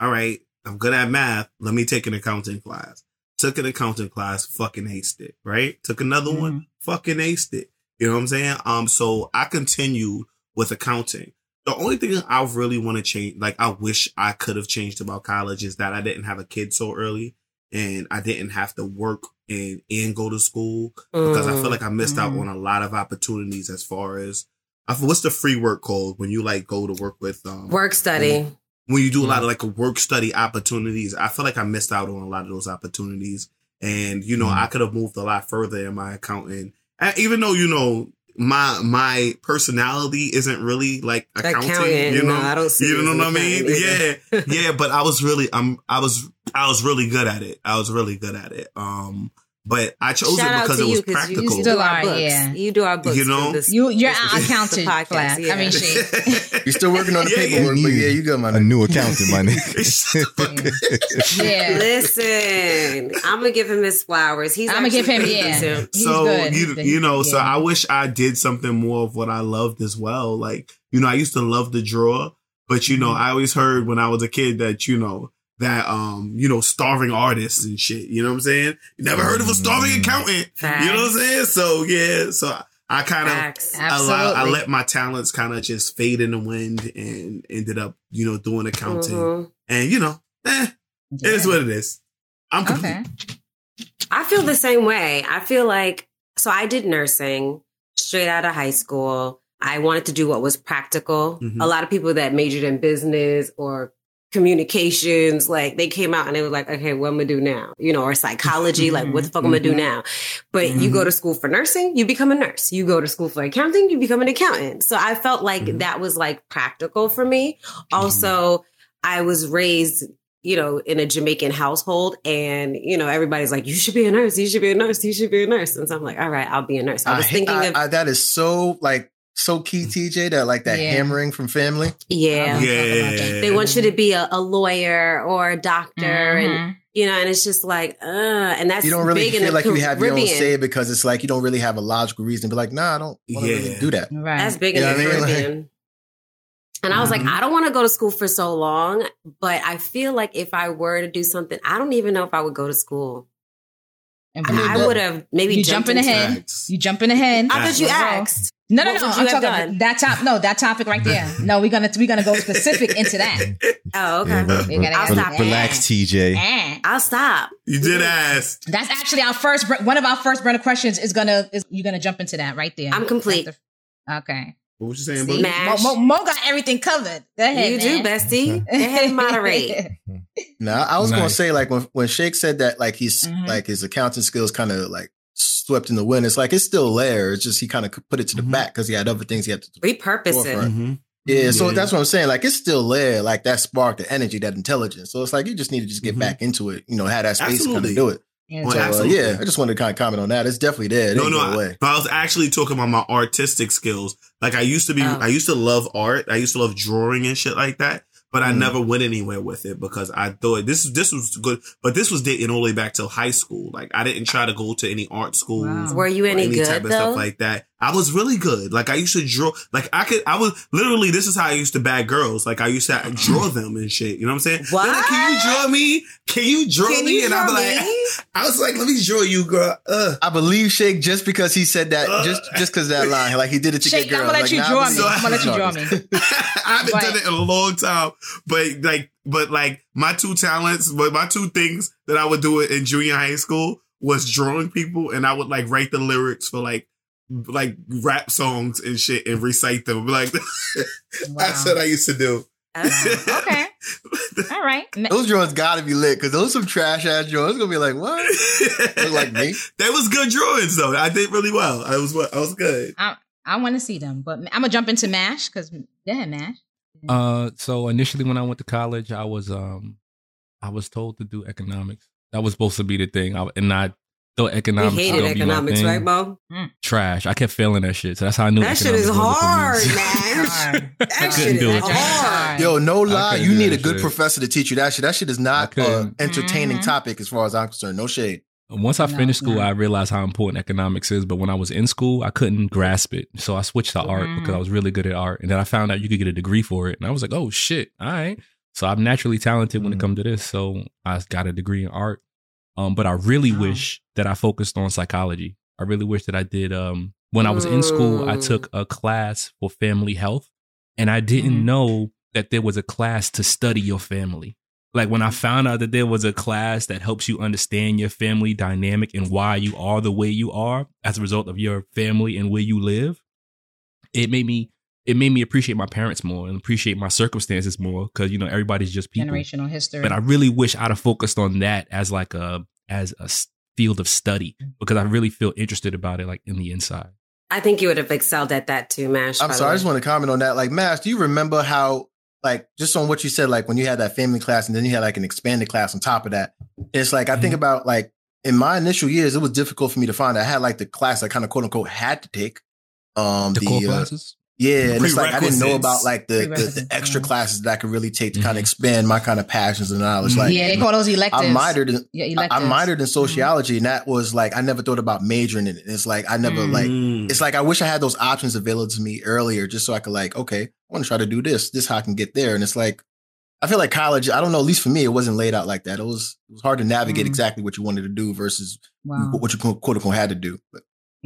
[SPEAKER 2] all right, I'm good at math. Let me take an accounting class. Took an accounting class, fucking aced it, right? Took another one, fucking aced it. You know what I'm saying? Um, so I continued with accounting. The only thing I really want to change, like I wish I could have changed about college is that I didn't have a kid so early and I didn't have to work and, and go to school because I feel
[SPEAKER 5] Mm.
[SPEAKER 2] like I missed out
[SPEAKER 3] Mm.
[SPEAKER 2] on a lot of opportunities as far as what's the free work called when you like go to work with um
[SPEAKER 5] work study.
[SPEAKER 2] when you do a lot of like work study opportunities. I feel like I missed out on a lot of those opportunities, and you know
[SPEAKER 8] Mm.
[SPEAKER 2] I could have moved a lot further in my accounting. And even though you know my my personality isn't really like accounting,
[SPEAKER 5] Accountant,
[SPEAKER 2] you know,
[SPEAKER 5] no, I don't see
[SPEAKER 2] you
[SPEAKER 5] you
[SPEAKER 2] know what I mean?
[SPEAKER 5] accountant
[SPEAKER 2] Yeah, yeah. But I was really, I'm, I was, I was really good at it. I was really good at it. Um, but I chose
[SPEAKER 5] Shout
[SPEAKER 2] it because it was
[SPEAKER 5] you
[SPEAKER 2] practical.
[SPEAKER 5] you
[SPEAKER 3] Still
[SPEAKER 5] do our books.
[SPEAKER 3] yeah.
[SPEAKER 5] You do our books.
[SPEAKER 2] You know?
[SPEAKER 5] this,
[SPEAKER 3] You you're
[SPEAKER 5] this-
[SPEAKER 3] our accountant,
[SPEAKER 5] podcast,
[SPEAKER 3] Flash. I mean, shit.
[SPEAKER 7] You're still working on the
[SPEAKER 2] Yeah, yeah.
[SPEAKER 7] paperwork, but yeah, you got my
[SPEAKER 8] a new accountant, my nigga.
[SPEAKER 3] Yeah.
[SPEAKER 5] Listen, I'm gonna give him his flowers. He's
[SPEAKER 3] I'ma give him-
[SPEAKER 5] pretty
[SPEAKER 3] yeah. He's
[SPEAKER 2] so
[SPEAKER 3] good.
[SPEAKER 2] you you know, so. I wish I did something more of what I loved as well. Like you know, I used to love to draw, but you know,
[SPEAKER 3] Mm-hmm.
[SPEAKER 2] I always heard when I was a kid that you know that um, you know, starving artists and shit. You know what I'm saying? You never heard of a starving
[SPEAKER 8] Mm.
[SPEAKER 2] accountant. You know what I'm saying? So yeah, so I, I kind of allow, I let my talents kind of just fade in the wind and ended up, you know, doing accounting.
[SPEAKER 5] Mhm.
[SPEAKER 2] And you know, eh, it is what it is. I'm.
[SPEAKER 3] Okay.
[SPEAKER 5] I feel the same way. I feel like so I did nursing straight out of high school. I wanted to do what was practical.
[SPEAKER 2] Mhm.
[SPEAKER 5] A lot of people that majored in business or communications, like they came out and they were like, okay, what am I gonna do now? You know, or psychology, like mm-hmm. what the fuck am I gonna do
[SPEAKER 2] mm-hmm.
[SPEAKER 5] now? But you go mm-hmm. to school for nursing, you become a nurse. You go to school for accounting, you become an accountant. So I felt like
[SPEAKER 2] Mhm.
[SPEAKER 5] that was like practical for me. Also, I was raised you know, in a Jamaican household. And, you know, everybody's like, you should be a nurse. You should be a nurse. You should be a nurse. And so I'm like, all right, I'll be a nurse. I was
[SPEAKER 7] I-
[SPEAKER 5] thinking
[SPEAKER 7] I-
[SPEAKER 5] of,
[SPEAKER 7] I- that is so like so key, TJ. That like that
[SPEAKER 3] Yeah.
[SPEAKER 7] hammering from family.
[SPEAKER 5] yeah.
[SPEAKER 2] Yeah.
[SPEAKER 5] They want you to be a, a lawyer or a doctor. And,
[SPEAKER 3] Mhm.
[SPEAKER 5] you know, and it's just like, uh, and that's
[SPEAKER 7] You don't really
[SPEAKER 5] big
[SPEAKER 7] feel
[SPEAKER 5] the
[SPEAKER 7] like you have your own
[SPEAKER 5] Caribbean.
[SPEAKER 7] say because it's like you don't really have a logical reason. But like, nah, I don't want to
[SPEAKER 2] Yeah.
[SPEAKER 7] really do that.
[SPEAKER 3] Right.
[SPEAKER 5] That's big in
[SPEAKER 7] You know
[SPEAKER 5] the
[SPEAKER 7] what I mean? Like-
[SPEAKER 5] and I was like,
[SPEAKER 2] Mhm.
[SPEAKER 5] I don't want to go to school for so long, but I feel like if I were to do something, I don't even know if I would go to school.
[SPEAKER 3] And
[SPEAKER 5] I,
[SPEAKER 3] we-
[SPEAKER 7] that-
[SPEAKER 5] would have maybe
[SPEAKER 3] you
[SPEAKER 5] jumped
[SPEAKER 3] jumping ahead.
[SPEAKER 2] Facts.
[SPEAKER 3] You jumping ahead.
[SPEAKER 5] I thought you asked.
[SPEAKER 3] No, no,
[SPEAKER 5] What
[SPEAKER 3] no. I'm
[SPEAKER 5] you have
[SPEAKER 3] talking
[SPEAKER 5] done?
[SPEAKER 3] that top. No, that topic right there. No, we're gonna we're gonna go specific into that.
[SPEAKER 5] Oh, okay.
[SPEAKER 8] Yeah, re-
[SPEAKER 3] We gotta
[SPEAKER 5] I'll stop.
[SPEAKER 3] Yeah.
[SPEAKER 8] Relax, TJ.
[SPEAKER 3] Eh.
[SPEAKER 5] I'll stop.
[SPEAKER 2] You did ask.
[SPEAKER 3] That's actually our first. One of our first burner questions is gonna is you're gonna jump into that right there.
[SPEAKER 5] I'm complete.
[SPEAKER 3] The- Okay.
[SPEAKER 2] What was you saying,
[SPEAKER 5] See,
[SPEAKER 2] boo?
[SPEAKER 3] Mo, Mo, Mo got everything covered. Go ahead.
[SPEAKER 5] you do, bestie. Go ahead and moderate.
[SPEAKER 7] Now, I was gonna say like when when Shake said that like he's
[SPEAKER 3] Mhm.
[SPEAKER 7] like his accounting skills kind of like swept in the wind. It's like it's still there. It's just he kind of put it to the
[SPEAKER 2] Mhm.
[SPEAKER 7] back because he had other things he had to.
[SPEAKER 5] Repurpose it.
[SPEAKER 2] Mm-hmm.
[SPEAKER 7] Yeah, so
[SPEAKER 2] Yeah.
[SPEAKER 7] that's what I'm saying. Like it's still there, like that spark, the energy, that intelligence. So it's like you just need to just get
[SPEAKER 2] Mhm.
[SPEAKER 7] back into it. You know, have that space to kind of do it.
[SPEAKER 3] Yeah,
[SPEAKER 2] Well,
[SPEAKER 7] So, uh,
[SPEAKER 2] absolutely.
[SPEAKER 7] yeah, I just wanted to kind of comment on that. It's definitely there. It
[SPEAKER 2] No,
[SPEAKER 7] ain't
[SPEAKER 2] no,
[SPEAKER 7] go
[SPEAKER 2] I,
[SPEAKER 7] away.
[SPEAKER 2] but I was actually talking about my artistic skills. Like I used to be,
[SPEAKER 5] Oh.
[SPEAKER 2] I used to love art. I used to love drawing and shit like that. But I
[SPEAKER 7] Mhm.
[SPEAKER 2] never went anywhere with it because I thought this this was good. But this was dating all the way back till high school. Like I didn't try to go to any art schools.
[SPEAKER 3] Wow.
[SPEAKER 5] Were you
[SPEAKER 2] or
[SPEAKER 5] any, good
[SPEAKER 2] type of
[SPEAKER 5] though?
[SPEAKER 2] stuff like that. I was really good. Like I used to draw. Like I could. I was literally. This is how I used to bag girls. Like I used to draw them and shit. You know what I'm saying? They're like,
[SPEAKER 5] What?
[SPEAKER 2] Can you draw me? Can you draw
[SPEAKER 5] Can
[SPEAKER 2] me?
[SPEAKER 5] you
[SPEAKER 2] and I'd be like,
[SPEAKER 5] me?
[SPEAKER 2] I was like, let me draw you, girl. Uh.
[SPEAKER 7] I believe Shake just because he said that,
[SPEAKER 2] Uh.
[SPEAKER 7] just just because that line, like he did it to
[SPEAKER 3] Shake,
[SPEAKER 7] get
[SPEAKER 3] I'm gonna let
[SPEAKER 7] like,
[SPEAKER 3] you
[SPEAKER 7] nah,
[SPEAKER 3] draw me.
[SPEAKER 2] So-
[SPEAKER 3] I'm gonna let you draw me.
[SPEAKER 2] I haven't
[SPEAKER 3] But-
[SPEAKER 2] done it in a long time, but like, but like my two talents, but my two things that I would do it in junior high school was drawing people, and I would like write the lyrics for like like rap songs and shit and recite them. Like that's what I used to do.
[SPEAKER 5] Oh.
[SPEAKER 3] Okay. All right.
[SPEAKER 7] Those joints gotta be lit because those some trash ass joints. It's gonna be like what? Look like me.
[SPEAKER 2] That was good drawings though. I did really well. I was I was good.
[SPEAKER 3] I, I want to see them, but I'm gonna jump into Mash because go ahead, Mash.
[SPEAKER 1] Uh, so initially when I went to college, I was um, I was told to do economics. That was supposed to be the thing, I, and I thought
[SPEAKER 5] We
[SPEAKER 1] economics.
[SPEAKER 5] hated
[SPEAKER 1] was gonna be my
[SPEAKER 5] economics,
[SPEAKER 1] thing.
[SPEAKER 5] right, Mo?
[SPEAKER 1] Trash. I kept failing that shit, so that's how I knew
[SPEAKER 5] That shit is
[SPEAKER 1] wasn't for me.
[SPEAKER 5] hard, man. That shit is
[SPEAKER 1] it.
[SPEAKER 5] hard.
[SPEAKER 7] Yo, no lie, you need a good
[SPEAKER 1] shit.
[SPEAKER 7] professor to teach you that shit. That shit is not an
[SPEAKER 1] couldn't.
[SPEAKER 7] entertaining
[SPEAKER 3] Mhm.
[SPEAKER 7] topic as far as I'm concerned. No shade.
[SPEAKER 1] Once I
[SPEAKER 3] No,
[SPEAKER 1] finished school,
[SPEAKER 3] not.
[SPEAKER 1] I realized how important economics is. But when I was in school, I couldn't grasp it. So I switched to art
[SPEAKER 3] Mhm.
[SPEAKER 1] because I was really good at art. And then I found out you could get a degree for it. And I was like, oh shit, all right. So I'm naturally talented when it
[SPEAKER 8] Mhm.
[SPEAKER 1] comes to this. So I got a degree in art. Um, but I really wish that I focused on psychology. I really wish that I did. Um, when I was in school, I
[SPEAKER 5] Mm.
[SPEAKER 1] took a class for family health, and I didn't
[SPEAKER 3] Mhm.
[SPEAKER 1] know that there was a class to study your family. Like when I found out that there was a class that helps you understand your family dynamic and why you are the way you are as a result of your family and where you live, it made me it made me appreciate my parents more and appreciate my circumstances more because you know everybody's just people.
[SPEAKER 3] Generational history.
[SPEAKER 1] But I really wish I'd have focused on that as like a as a s- field of study because I really feel interested about it like in the inside.
[SPEAKER 5] I think you would have excelled at that too, Mash.
[SPEAKER 7] I'm sorry, I just want to comment on that. Like, Mash, do you remember how, like, just on what you said, like when you had that family class and then you had like an expanded class on top of that? It's like, I think
[SPEAKER 1] Mm-hmm.
[SPEAKER 7] about like in my initial years, it was difficult for me to find. I had like the class I kind of quote unquote had to take. Um,
[SPEAKER 1] The, core
[SPEAKER 7] uh,
[SPEAKER 1] classes.
[SPEAKER 7] Yeah, and it's like I didn't know about like the, the, the extra classes that I could really take to kind
[SPEAKER 1] Mhm.
[SPEAKER 7] of expand my kind of passions and knowledge. Like,
[SPEAKER 3] yeah, they call those electives.
[SPEAKER 7] I minored in,
[SPEAKER 3] Yeah,
[SPEAKER 7] I- I
[SPEAKER 3] electives.
[SPEAKER 7] minored in sociology, and that was like I never thought about majoring in it. It's like I never
[SPEAKER 3] Mm.
[SPEAKER 7] like
[SPEAKER 2] Mm.
[SPEAKER 7] it's like I wish I had those options available to me earlier, just so I could like, okay, I want to try to do this. This how I can get there. And it's like I feel like college. I don't know. At least for me, it wasn't laid out like that. It was it was hard to navigate
[SPEAKER 3] Mm.
[SPEAKER 7] exactly what you wanted to do versus
[SPEAKER 3] Wow.
[SPEAKER 7] what you quote unquote had to do. But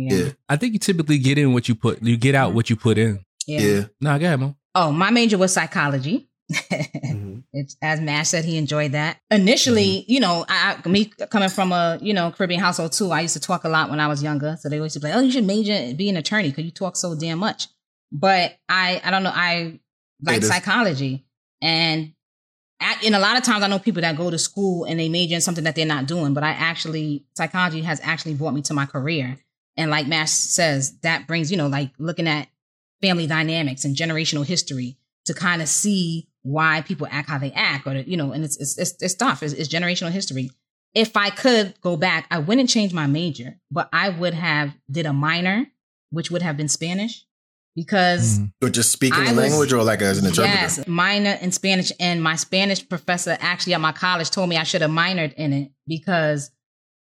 [SPEAKER 3] Yeah.
[SPEAKER 7] yeah,
[SPEAKER 1] I think you typically get in what you put. You get out what you put in.
[SPEAKER 3] Yeah.
[SPEAKER 7] yeah.
[SPEAKER 1] Nah, go ahead, man.
[SPEAKER 3] Oh, my major was psychology. Mm-hmm. it's as Mash said, he enjoyed that. Initially, mm-hmm. you know, I, I- me coming from a you know Caribbean household too, I used to talk a lot when I was younger. So they always be like, "Oh, you should major and be an attorney because you talk so damn much." But I, I don't know, I like psychology, and at, and a lot of times I know people that go to school and they major in something that they're not doing. But I actually psychology has actually brought me to my career, and like Mash says, that brings you know like looking at family dynamics and generational history to kind of see why people act how they act or you know and it's it's it's, it's tough it's, it's generational history if i could go back i wouldn't change my major but i would have did a minor which would have been spanish because
[SPEAKER 1] Mm.
[SPEAKER 7] Or just speaking
[SPEAKER 3] I
[SPEAKER 7] the
[SPEAKER 3] was-
[SPEAKER 7] language, or like as an interpreter.
[SPEAKER 3] Yes, minor in Spanish. And my Spanish professor actually at my college told me I should have minored in it because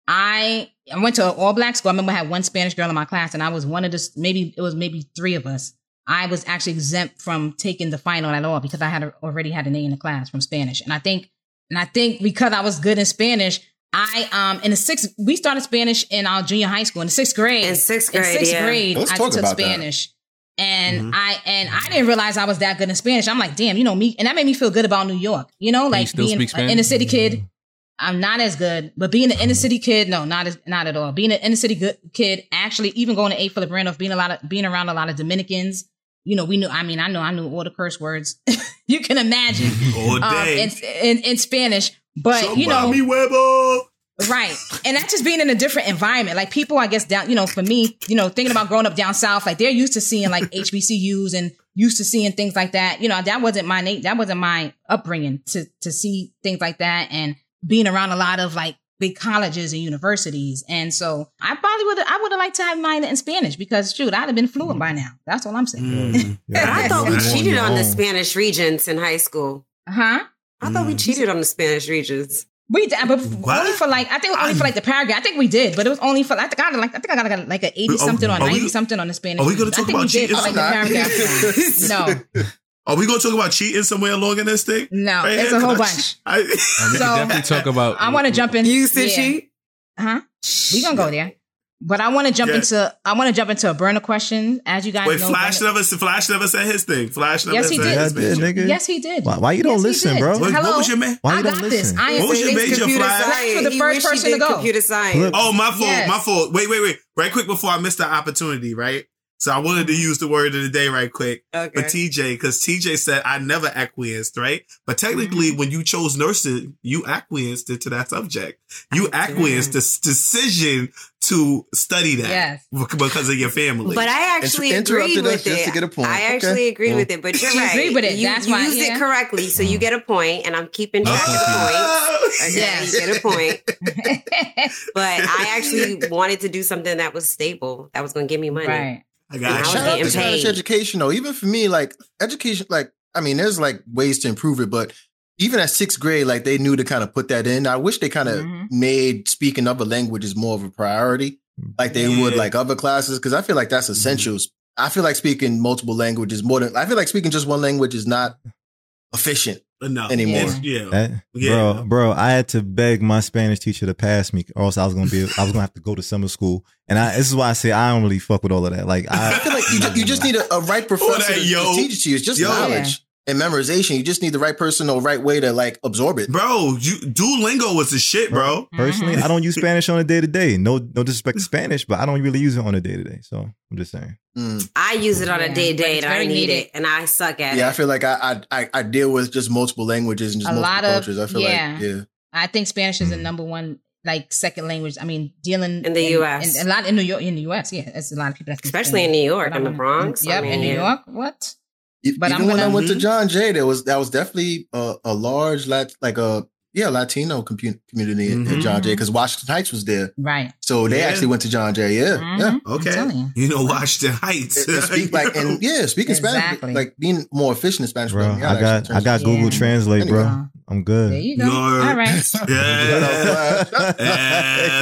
[SPEAKER 3] I I went to an all black school. I remember I had one Spanish girl in my class, and I was one of the maybe it was maybe three of us. I was actually exempt from taking the final at all because I had already had an A in the class from Spanish. And I think and I think because I was good in Spanish, I um in the sixth we started Spanish in our junior high school in the sixth grade.
[SPEAKER 5] In sixth
[SPEAKER 3] In
[SPEAKER 5] grade,
[SPEAKER 3] sixth
[SPEAKER 5] yeah.
[SPEAKER 3] grade,
[SPEAKER 7] Let's
[SPEAKER 3] I
[SPEAKER 7] talk
[SPEAKER 3] took
[SPEAKER 7] about that.
[SPEAKER 3] Spanish. And
[SPEAKER 2] Mhm.
[SPEAKER 3] I and I didn't realize I was that good in Spanish. I'm like, damn, you know me, and that made me feel good about New York. You know,
[SPEAKER 1] you
[SPEAKER 3] like
[SPEAKER 1] still
[SPEAKER 3] being
[SPEAKER 1] speak
[SPEAKER 3] an
[SPEAKER 1] Spanish?
[SPEAKER 3] inner city kid. I'm not as good, but being an inner city kid, no, not as not at all. Being an inner city good kid, actually, even going to A Philip Randolph, being a lot of being around a lot of Dominicans. You know, we knew. I mean, I know, I knew all the curse words you can imagine
[SPEAKER 2] All
[SPEAKER 3] um, in, in in Spanish. But you know,
[SPEAKER 2] Somebody.
[SPEAKER 3] Right. And that's just being in a different environment. Like people, I guess, down, you know, for me, you know, thinking about growing up down south, like they're used to seeing like HBCUs and used to seeing things like that. You know, that wasn't my that wasn't my upbringing to to see things like that and being around a lot of like big colleges and universities. And so I probably would I would have liked to have mine in Spanish because shoot, I'd have been fluent by now. That's all I'm saying.
[SPEAKER 2] Mm.
[SPEAKER 5] But I thought we cheated on the. Spanish regents in high school.
[SPEAKER 3] Huh?
[SPEAKER 5] I thought we
[SPEAKER 2] Mm.
[SPEAKER 5] cheated on the Spanish regents.
[SPEAKER 3] We did, but
[SPEAKER 2] What?
[SPEAKER 3] only for like I think it was only for like the paragraph. I think we did, but it was only for I think I got like I think I got like, like a eighty something or
[SPEAKER 2] are we-
[SPEAKER 3] ninety something on the Spanish.
[SPEAKER 2] are we gonna talk about cheating?
[SPEAKER 3] like the
[SPEAKER 7] I'm not.
[SPEAKER 3] paragraph. no,
[SPEAKER 2] Are we gonna talk about cheating somewhere along in this thing?
[SPEAKER 3] no,
[SPEAKER 2] Right
[SPEAKER 3] it's
[SPEAKER 2] here?
[SPEAKER 3] a whole bunch.
[SPEAKER 2] I-
[SPEAKER 1] And we
[SPEAKER 3] So-
[SPEAKER 1] can definitely talk about.
[SPEAKER 3] I want to jump in.
[SPEAKER 5] You said
[SPEAKER 3] yeah.
[SPEAKER 5] cheat?
[SPEAKER 3] huh? We gonna go there, but I want to jump
[SPEAKER 2] Yeah.
[SPEAKER 3] into I want to jump into a burner question. As you guys
[SPEAKER 2] Wait,
[SPEAKER 3] know,
[SPEAKER 2] Flash
[SPEAKER 3] burner-
[SPEAKER 2] never Flash never said his thing. Flash never
[SPEAKER 3] Yes, he
[SPEAKER 2] said
[SPEAKER 3] did.
[SPEAKER 8] Yeah, I
[SPEAKER 2] his
[SPEAKER 8] did,
[SPEAKER 2] major.
[SPEAKER 8] nigga.
[SPEAKER 3] Yes, he did.
[SPEAKER 8] Why, why you don't
[SPEAKER 3] Yes,
[SPEAKER 8] listen, bro?
[SPEAKER 2] What,
[SPEAKER 3] Hello?
[SPEAKER 2] what was your man?
[SPEAKER 8] Why you
[SPEAKER 3] I
[SPEAKER 8] don't
[SPEAKER 3] got
[SPEAKER 8] listen?
[SPEAKER 3] this. I am
[SPEAKER 2] What was your major,
[SPEAKER 5] computer
[SPEAKER 2] Flash?
[SPEAKER 5] science.
[SPEAKER 3] for the
[SPEAKER 5] He
[SPEAKER 3] first person to go.
[SPEAKER 5] Computer science.
[SPEAKER 2] Oh, my fault.
[SPEAKER 3] Yes.
[SPEAKER 2] My fault. Wait, wait, wait. Right quick before I missed the opportunity, right? So I wanted to use the word of the day right quick.
[SPEAKER 5] Okay.
[SPEAKER 2] But TJ, because TJ said I never acquiesced, right? But technically,
[SPEAKER 3] Mm-hmm.
[SPEAKER 2] when you chose nursing, you acquiesced to that subject. You
[SPEAKER 5] I
[SPEAKER 2] acquiesced
[SPEAKER 5] did.
[SPEAKER 2] this decision to study that
[SPEAKER 3] Yes.
[SPEAKER 2] because of your family.
[SPEAKER 5] But I actually
[SPEAKER 7] Inter-
[SPEAKER 5] agreed
[SPEAKER 7] interrupted us
[SPEAKER 5] with
[SPEAKER 7] just
[SPEAKER 5] it.
[SPEAKER 7] to get a point.
[SPEAKER 5] I
[SPEAKER 7] Okay.
[SPEAKER 5] actually agreed
[SPEAKER 7] Well. Mm.
[SPEAKER 5] with it, but you're
[SPEAKER 3] You
[SPEAKER 5] right.
[SPEAKER 3] agree with it.
[SPEAKER 5] You,
[SPEAKER 3] That's
[SPEAKER 5] you
[SPEAKER 3] why-
[SPEAKER 5] used
[SPEAKER 3] yeah.
[SPEAKER 5] it correctly, so you mm. get a point, and I'm keeping track of the uh-huh. point.
[SPEAKER 2] Oh!
[SPEAKER 5] Okay,
[SPEAKER 3] Yes.
[SPEAKER 5] you get a point. But I actually wanted to do something that was stable, that was going to give me money.
[SPEAKER 3] right.
[SPEAKER 2] I
[SPEAKER 5] I
[SPEAKER 2] got
[SPEAKER 5] was
[SPEAKER 2] you.
[SPEAKER 7] Shout out to
[SPEAKER 5] getting
[SPEAKER 7] Spanish education though. Even for me, like education, like I mean, there's like ways to improve it, but even at sixth grade, like they knew to kind of put that in. I wish they kind of
[SPEAKER 3] Mhm.
[SPEAKER 7] made speaking other languages more of a priority, like they would like other classes, because I feel like that's essentials. I feel like speaking multiple languages more than I feel like speaking just one language is not efficient.
[SPEAKER 2] enough
[SPEAKER 7] anymore.
[SPEAKER 2] It's- Yeah.
[SPEAKER 8] That-
[SPEAKER 2] Yeah.
[SPEAKER 8] Bro, bro, I had to beg my Spanish teacher to pass me, or else I was gonna be, I was gonna have to go to summer school. And I, this is why I say I don't really fuck with all of that. Like, I,
[SPEAKER 7] I feel like you, ju- you just need a, a right professor
[SPEAKER 2] that,
[SPEAKER 7] to, to teach it to you. It's just
[SPEAKER 2] Yo.
[SPEAKER 7] knowledge and memorization. You just need the right person or right way to like absorb it.
[SPEAKER 2] Bro, you Duolingo was the shit, bro.
[SPEAKER 8] personally, I don't use Spanish on a day to day. No, no disrespect to Spanish, but I don't really use it on a day to day. So I'm just saying.
[SPEAKER 7] Mm.
[SPEAKER 5] I use it on a day to day, and I need it, and I suck at it.
[SPEAKER 7] Yeah, I feel like I, I I I deal with just multiple languages and just
[SPEAKER 3] A
[SPEAKER 7] multiple
[SPEAKER 3] lot of-
[SPEAKER 7] cultures. I feel
[SPEAKER 3] yeah.
[SPEAKER 7] like yeah.
[SPEAKER 3] I think Spanish is the number one like second language. I mean, dealing
[SPEAKER 5] In the US.
[SPEAKER 3] and a lot in New York, in the U.S. Yeah, it's a lot of people that
[SPEAKER 5] Especially in New York, in the
[SPEAKER 3] I'm-
[SPEAKER 5] Bronx. I mean,
[SPEAKER 3] in New
[SPEAKER 5] yeah.
[SPEAKER 3] York. What? But
[SPEAKER 7] Even
[SPEAKER 3] I'm
[SPEAKER 7] when I went to. John Jay, there was that was definitely a, a large like a yeah Latino compu- community in, in. John Jay because Washington Heights was there,
[SPEAKER 3] Right.
[SPEAKER 7] so they
[SPEAKER 2] Yeah.
[SPEAKER 7] actually went to John Jay. Yeah,
[SPEAKER 3] Mhm.
[SPEAKER 7] yeah.
[SPEAKER 2] Okay.
[SPEAKER 3] you.
[SPEAKER 2] You know, Washington Heights.
[SPEAKER 7] And speak like and yeah, speaking
[SPEAKER 3] Exactly.
[SPEAKER 7] Spanish, like being more efficient in Spanish.
[SPEAKER 8] Bro,
[SPEAKER 7] but, yeah,
[SPEAKER 8] I got, I got Google
[SPEAKER 3] Yeah.
[SPEAKER 8] Translate, bro.
[SPEAKER 3] Uh,
[SPEAKER 8] I'm good.
[SPEAKER 3] There you go.
[SPEAKER 2] No.
[SPEAKER 3] All right.
[SPEAKER 2] Yeah.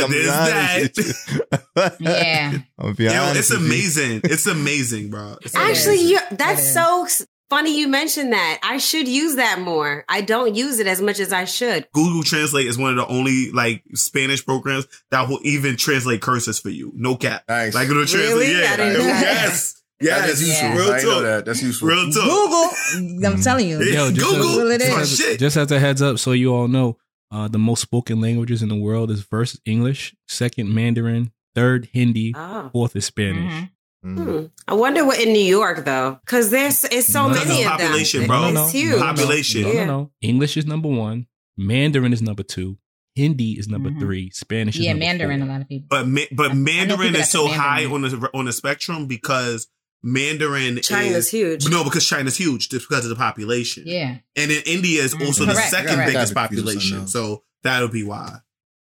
[SPEAKER 8] I'm
[SPEAKER 2] there's that.
[SPEAKER 3] Yeah.
[SPEAKER 8] I'm be
[SPEAKER 2] Yo, it's amazing. It's amazing, bro. It's
[SPEAKER 3] It
[SPEAKER 5] Actually,
[SPEAKER 3] is.
[SPEAKER 5] you're, that's so s- funny you mentioned that. I should use that more. I don't use it as much as I should.
[SPEAKER 2] Google Translate is one of the only like Spanish programs that will even translate curses for you. No cap.
[SPEAKER 7] Nice.
[SPEAKER 2] Like it'll translate.
[SPEAKER 5] Really?
[SPEAKER 2] Yeah.
[SPEAKER 5] That is-
[SPEAKER 2] yes. Yes.
[SPEAKER 7] That is useful.
[SPEAKER 2] Real
[SPEAKER 7] I didn't know
[SPEAKER 2] talk.
[SPEAKER 7] that. That's useful.
[SPEAKER 2] Real talk.
[SPEAKER 3] Google. I'm telling you.
[SPEAKER 2] Yeah.
[SPEAKER 1] Yo, just
[SPEAKER 2] Google.
[SPEAKER 3] Google it
[SPEAKER 2] It's my shit.
[SPEAKER 1] Just as a heads up, so you all know, uh, the most spoken languages in the world is first English, second Mandarin, third Hindi,
[SPEAKER 5] Oh.
[SPEAKER 1] fourth is Spanish.
[SPEAKER 3] Mhm.
[SPEAKER 8] Mm.
[SPEAKER 5] Hmm. I wonder what in New York though, because there's it's so
[SPEAKER 1] No,
[SPEAKER 5] many
[SPEAKER 2] no,
[SPEAKER 5] of them.
[SPEAKER 2] population, bro.
[SPEAKER 1] No, no,
[SPEAKER 5] It's
[SPEAKER 1] no,
[SPEAKER 5] huge.
[SPEAKER 1] no, no,
[SPEAKER 2] Population.
[SPEAKER 1] No, no, no. English is number one. Mandarin is number two. Hindi is number
[SPEAKER 3] Mhm.
[SPEAKER 1] three. Spanish is
[SPEAKER 3] Yeah,
[SPEAKER 1] number
[SPEAKER 3] Mandarin.
[SPEAKER 1] four.
[SPEAKER 3] A lot of people.
[SPEAKER 2] But ma- but Mandarin
[SPEAKER 3] people
[SPEAKER 2] is so
[SPEAKER 3] say
[SPEAKER 2] high on the on the spectrum because Mandarin
[SPEAKER 5] China's
[SPEAKER 2] is
[SPEAKER 5] huge.
[SPEAKER 2] No, because China's huge just because of the population.
[SPEAKER 3] Yeah.
[SPEAKER 2] And then India is
[SPEAKER 3] Mhm.
[SPEAKER 2] also the
[SPEAKER 3] Correct,
[SPEAKER 2] second
[SPEAKER 3] correct.
[SPEAKER 2] biggest
[SPEAKER 7] Gotta be confused with
[SPEAKER 2] population. So that'll be why.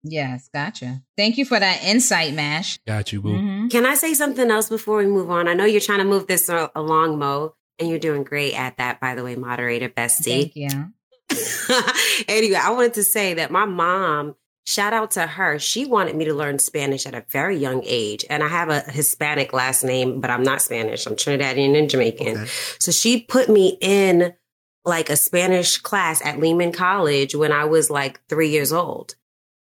[SPEAKER 3] Yes. Gotcha. Thank you for that insight, Mash.
[SPEAKER 1] Got you, boo.
[SPEAKER 3] Mhm.
[SPEAKER 5] Can I say something else before we move on? I know you're trying to move this along, Mo, and you're doing great at that, by the way, moderator bestie.
[SPEAKER 3] Thank you.
[SPEAKER 5] anyway, I wanted to say that my mom, shout out to her, she wanted me to learn Spanish at a very young age. And I have a Hispanic last name, but I'm not Spanish. I'm Trinidadian and Jamaican.
[SPEAKER 2] Okay.
[SPEAKER 5] So she put me in like a Spanish class at Lehman College when I was like three years old.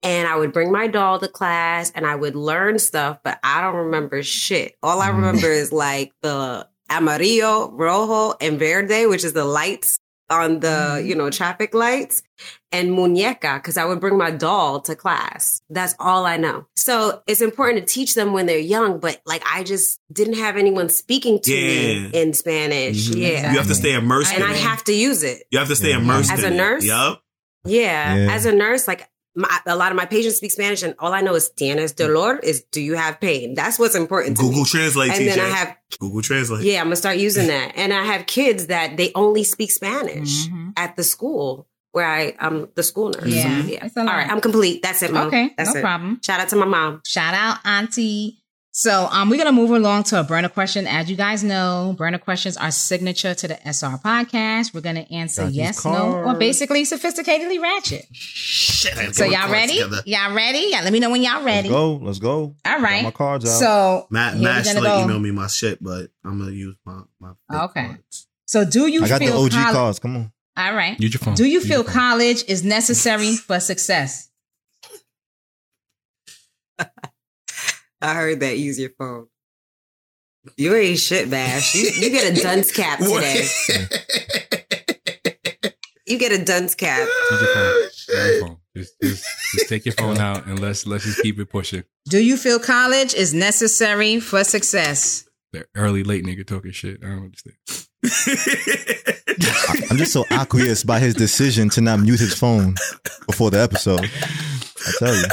[SPEAKER 5] And I would bring my doll to class and I would learn stuff, but I don't remember shit. All I remember is like the amarillo, rojo, and verde, which is the lights on the, you know, traffic lights and muñeca, because I would bring my doll to class. That's all I know. So it's important to teach them when they're young, but like I just didn't have anyone speaking to me in Spanish.
[SPEAKER 2] Mhm.
[SPEAKER 5] Yeah.
[SPEAKER 2] You have to stay immersed
[SPEAKER 5] and
[SPEAKER 2] in
[SPEAKER 5] I
[SPEAKER 2] it.
[SPEAKER 5] have to use it.
[SPEAKER 2] you have to stay
[SPEAKER 8] Yeah.
[SPEAKER 2] immersed
[SPEAKER 5] As
[SPEAKER 2] in
[SPEAKER 5] a
[SPEAKER 2] it.
[SPEAKER 5] nurse?
[SPEAKER 2] Yup.
[SPEAKER 5] Yeah.
[SPEAKER 8] Yeah.
[SPEAKER 5] As a nurse, like my, a lot of my patients speak Spanish and all I know is tienes dolor is do you have pain? That's what's important to
[SPEAKER 2] Google
[SPEAKER 5] me.
[SPEAKER 2] Translate,
[SPEAKER 5] And
[SPEAKER 2] TJ.
[SPEAKER 5] then I have
[SPEAKER 2] Google Translate.
[SPEAKER 5] yeah, I'm gonna start using that. And I have kids that they only speak Spanish
[SPEAKER 3] Mhm.
[SPEAKER 5] at the school where I I'm the school nurse.
[SPEAKER 3] Yeah,
[SPEAKER 5] So,
[SPEAKER 3] it's a
[SPEAKER 5] All I'm complete. That's it, Mom.
[SPEAKER 3] Okay,
[SPEAKER 5] That's
[SPEAKER 3] no
[SPEAKER 5] it.
[SPEAKER 3] problem.
[SPEAKER 5] Shout out to my mom.
[SPEAKER 3] Shout out, Auntie. So um, we're gonna move along to a burner question. As you guys know, burner questions are signature to the SR podcast. We're gonna answer
[SPEAKER 8] Got
[SPEAKER 3] yes, no, or basically sophisticatedly ratchet.
[SPEAKER 2] Shit. I had to
[SPEAKER 3] So y'all ready?
[SPEAKER 2] together.
[SPEAKER 3] Y'all ready? Yeah, let me know when y'all ready.
[SPEAKER 8] Let's go. Let's go.
[SPEAKER 3] All right.
[SPEAKER 8] Got my cards out.
[SPEAKER 3] So
[SPEAKER 2] Matt, Matt
[SPEAKER 3] gonna
[SPEAKER 2] Schlick
[SPEAKER 3] go.
[SPEAKER 2] emailed me my shit, but I'm gonna use my my
[SPEAKER 3] Okay.
[SPEAKER 2] cards.
[SPEAKER 3] So do you
[SPEAKER 8] I got the OG
[SPEAKER 3] coll-
[SPEAKER 8] cards. Come on.
[SPEAKER 3] All right.
[SPEAKER 1] Use your phone.
[SPEAKER 3] Do you
[SPEAKER 1] Use
[SPEAKER 3] feel college is necessary for success?
[SPEAKER 5] I heard that. Use your phone. You ain't shit, Bash. You, you get a dunce cap today. You get a dunce cap.
[SPEAKER 1] Use your phone. Oh, your phone. Just, just, just take your phone out and let's let's just keep it pushing.
[SPEAKER 3] Do you feel college is necessary for success?
[SPEAKER 1] The early late nigga talking shit. I don't understand.
[SPEAKER 8] I- I'm just so aqueous by his decision to not mute his phone before the episode. I tell you.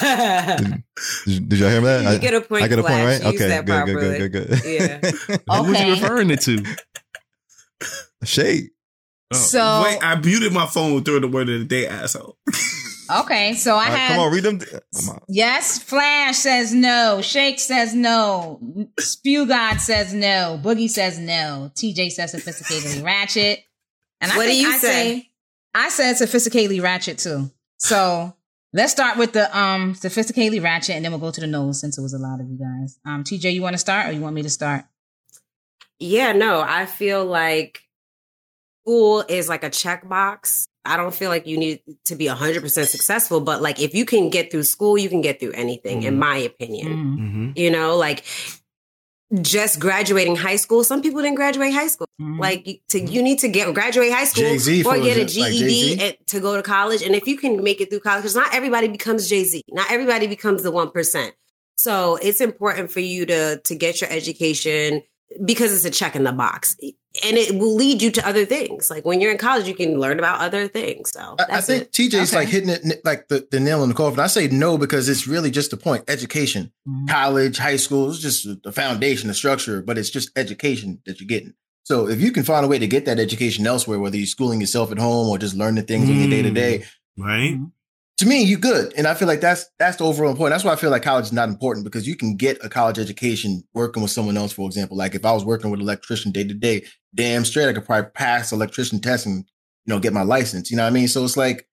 [SPEAKER 8] Did, did y'all hear that?
[SPEAKER 5] You
[SPEAKER 8] I,
[SPEAKER 5] get a point,
[SPEAKER 8] I get a point, right? Okay,
[SPEAKER 5] that
[SPEAKER 8] good, good,
[SPEAKER 5] properly.
[SPEAKER 8] good, good, good,
[SPEAKER 5] Yeah.
[SPEAKER 1] Who was you referring it to?
[SPEAKER 8] Shade.
[SPEAKER 1] Oh.
[SPEAKER 3] So
[SPEAKER 2] Wait, I muted my phone through the word of the day, asshole.
[SPEAKER 3] okay, so I
[SPEAKER 8] All right,
[SPEAKER 3] had
[SPEAKER 8] come on, read them. Come on.
[SPEAKER 3] Oh yes. Flash says no. Shake says no. Spew God says no. Boogie says no. TJ says sophisticatedly ratchet. And I
[SPEAKER 5] What do you
[SPEAKER 3] I
[SPEAKER 5] say?
[SPEAKER 3] I said sophisticatedly ratchet too. So let's start with the um sophisticatedly ratchet, and then we'll go to the nose since it was a lot of you guys. Um, TJ, you want to start or you want me to start?
[SPEAKER 5] Yeah, no, I feel like school is like a checkbox. I don't feel like you need to be 100% successful, but like if you can get through school, you can get through anything, in my opinion.
[SPEAKER 3] Mhm.
[SPEAKER 2] Mm-hmm.
[SPEAKER 5] You know, like just graduating high school. Some people didn't graduate high school.
[SPEAKER 3] Mhm.
[SPEAKER 5] Like you- to, you need to get graduate high school
[SPEAKER 7] Jay-Z,
[SPEAKER 5] or get a
[SPEAKER 7] example, like
[SPEAKER 5] GED to go to college. And if you can make it through college, because not everybody becomes Jay Z, not everybody becomes the one percent. So it's important for you to to get your education because it's a check in the box, and it will lead you to other things. Like when you're in college, you can learn about other things. So
[SPEAKER 7] I, I think
[SPEAKER 5] it.
[SPEAKER 7] TJ's
[SPEAKER 3] Okay.
[SPEAKER 7] like hitting it like the, the nail on the coffin. I say no because it's really just the point. Education,
[SPEAKER 3] Mhm.
[SPEAKER 7] college, high school, is just the foundation, the structure, but it's just education that you're getting. So if you can find a way to get that education elsewhere, whether you're schooling yourself at home or just learning things on your day to day,
[SPEAKER 2] Right?
[SPEAKER 3] Mm-hmm.
[SPEAKER 7] to me, you good. And I feel like that's that's the overall point. That's why I feel like college is not important because you can get a college education working with someone else. For example, like if I was working with an electrician day to day, damn straight, I could probably pass electrician test and you know get my license. You know what I mean? So it's like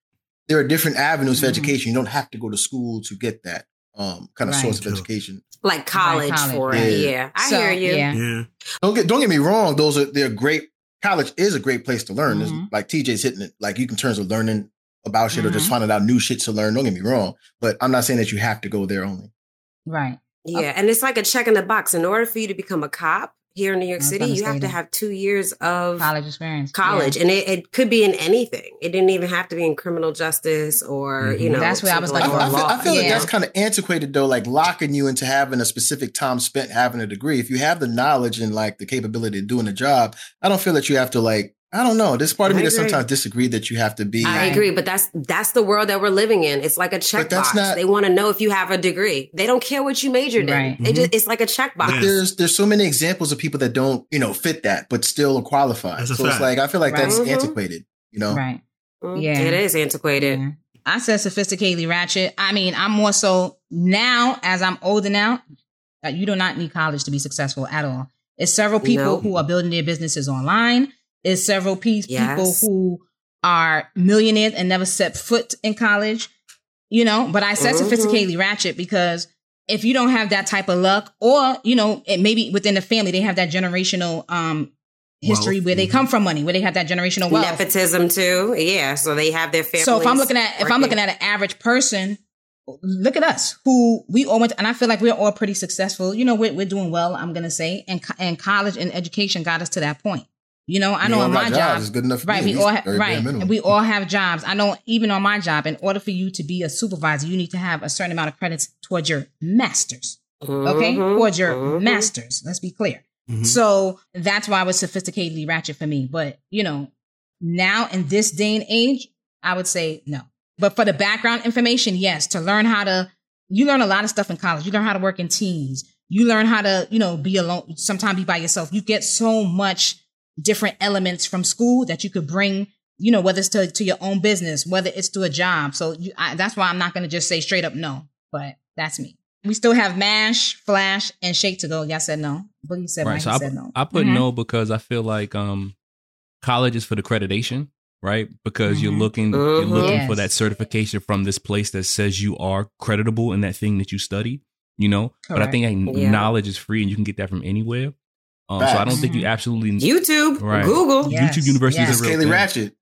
[SPEAKER 7] there are different avenues for
[SPEAKER 3] Mhm.
[SPEAKER 7] education. You don't have to go to school to get that. um kind of
[SPEAKER 3] Right.
[SPEAKER 7] source of education.
[SPEAKER 5] Like college,
[SPEAKER 3] college.
[SPEAKER 5] for it.
[SPEAKER 7] Yeah.
[SPEAKER 5] Yeah, I
[SPEAKER 3] So,
[SPEAKER 5] hear you.
[SPEAKER 3] yeah.
[SPEAKER 2] Yeah.
[SPEAKER 7] Don't get don't get me wrong; those are they're great. College is a great place to learn. There's-
[SPEAKER 3] Mhm.
[SPEAKER 7] Like TJ's hitting it, like you can terms of learning about shit or just
[SPEAKER 3] Mhm.
[SPEAKER 7] finding out new shit to learn. Don't get me wrong, but I'm not saying that you have to go there only.
[SPEAKER 3] Right.
[SPEAKER 5] Yeah, and it's like a check in the box. In order for you to become a cop here in New York City, you have to have two years of
[SPEAKER 3] College experience.
[SPEAKER 5] college,
[SPEAKER 3] Yeah.
[SPEAKER 5] and it, it could be in anything. It didn't even have to be in criminal justice or you
[SPEAKER 1] Mhm.
[SPEAKER 5] know.
[SPEAKER 3] That's where I was like,
[SPEAKER 7] I, I
[SPEAKER 5] or
[SPEAKER 7] feel, I
[SPEAKER 5] law.
[SPEAKER 7] feel like that's kind of antiquated though, like locking you into having a specific time spent having a degree. If you have the knowledge and like the capability of doing the job, I don't feel that you have to like. I don't know. There's part of
[SPEAKER 5] I
[SPEAKER 7] me that sometimes disagree that you have to be.
[SPEAKER 5] I agree, but that's that's the world that we're living in. It's like a
[SPEAKER 7] But that's
[SPEAKER 5] checkbox.
[SPEAKER 7] not-
[SPEAKER 5] They want to know if you have a degree. They don't care what you majored
[SPEAKER 3] Right.
[SPEAKER 5] in. They just, it's like a checkbox.
[SPEAKER 7] But there's there's so many examples of people that don't you know fit that, but still qualify.
[SPEAKER 2] That's a
[SPEAKER 7] So it's like I feel like that's
[SPEAKER 5] Right. Mhm.
[SPEAKER 7] antiquated. You know,
[SPEAKER 3] Right.
[SPEAKER 5] Mm,
[SPEAKER 3] Yeah.
[SPEAKER 5] it is antiquated.
[SPEAKER 3] Yeah. I said sophisticatedly ratchet. I mean, I'm more so now as I'm older now. uh, you do not need college to be successful at all. It's several people
[SPEAKER 5] No.
[SPEAKER 3] who are building their businesses online. It's several pe- people who are millionaires and never set foot in college. You know, but I said
[SPEAKER 5] Mhm.
[SPEAKER 3] sophisticatedly ratchet because if you don't have that type of luck, or you know, it maybe within the family they have that generational um history
[SPEAKER 2] Wealth.
[SPEAKER 3] where they
[SPEAKER 2] Mhm.
[SPEAKER 3] come from money, where they have that generational wealth.
[SPEAKER 5] Nepotism too. Yeah, so they have their family.
[SPEAKER 3] So if I'm looking at if I'm looking at an average person, look at us who we all went, and I feel like we're all pretty successful. You know, we're we're doing well. I'm gonna say, and and college and education got us to that point. You know, I know
[SPEAKER 7] all
[SPEAKER 3] in my
[SPEAKER 7] jobs.
[SPEAKER 3] job,
[SPEAKER 7] It's good enough for
[SPEAKER 3] right?
[SPEAKER 7] me,
[SPEAKER 3] We
[SPEAKER 7] at
[SPEAKER 3] all
[SPEAKER 7] least,
[SPEAKER 3] have right, we all have jobs. I know even on my job, in order for you to be a supervisor, you need to have a certain amount of credits towards your masters. Okay,
[SPEAKER 5] Mhm,
[SPEAKER 3] towards your
[SPEAKER 5] mhm.
[SPEAKER 3] masters. Let's be clear.
[SPEAKER 2] Mhm.
[SPEAKER 3] So that's why it was sophisticatedly ratchet for me. But you know, now in this day and age, I would say no. But for the background information, yes, to learn how to, you learn a lot of stuff in college. You learn how to work in teams. You learn how to, you know, be alone, sometimes be by yourself. You get so much different elements from school that you could bring, you know, whether it's to, to your own business, whether it's to a job. So you, I, that's why I'm not going to just say straight up no, but that's me. We still have MASH, Flash, and Shake to go. Y'all said no. Boogie said
[SPEAKER 1] right.
[SPEAKER 3] right.
[SPEAKER 1] So I,
[SPEAKER 3] said no.
[SPEAKER 1] I put
[SPEAKER 3] Mhm.
[SPEAKER 1] no because I feel like um college is for the accreditation, right? Because you're
[SPEAKER 3] Mhm.
[SPEAKER 1] looking you're
[SPEAKER 5] Mhm.
[SPEAKER 1] looking for that certification from this place that says you are creditable in that thing that you study, you know? But I think like,
[SPEAKER 5] Yeah.
[SPEAKER 1] knowledge is free and you can get that from anywhere. Um, so I don't think you absolutely
[SPEAKER 5] YouTube,
[SPEAKER 1] Right.
[SPEAKER 5] Google.
[SPEAKER 3] Yes,
[SPEAKER 1] YouTube University
[SPEAKER 3] yes.
[SPEAKER 1] is a real
[SPEAKER 7] Kaylee
[SPEAKER 1] thing,
[SPEAKER 7] Ratchet.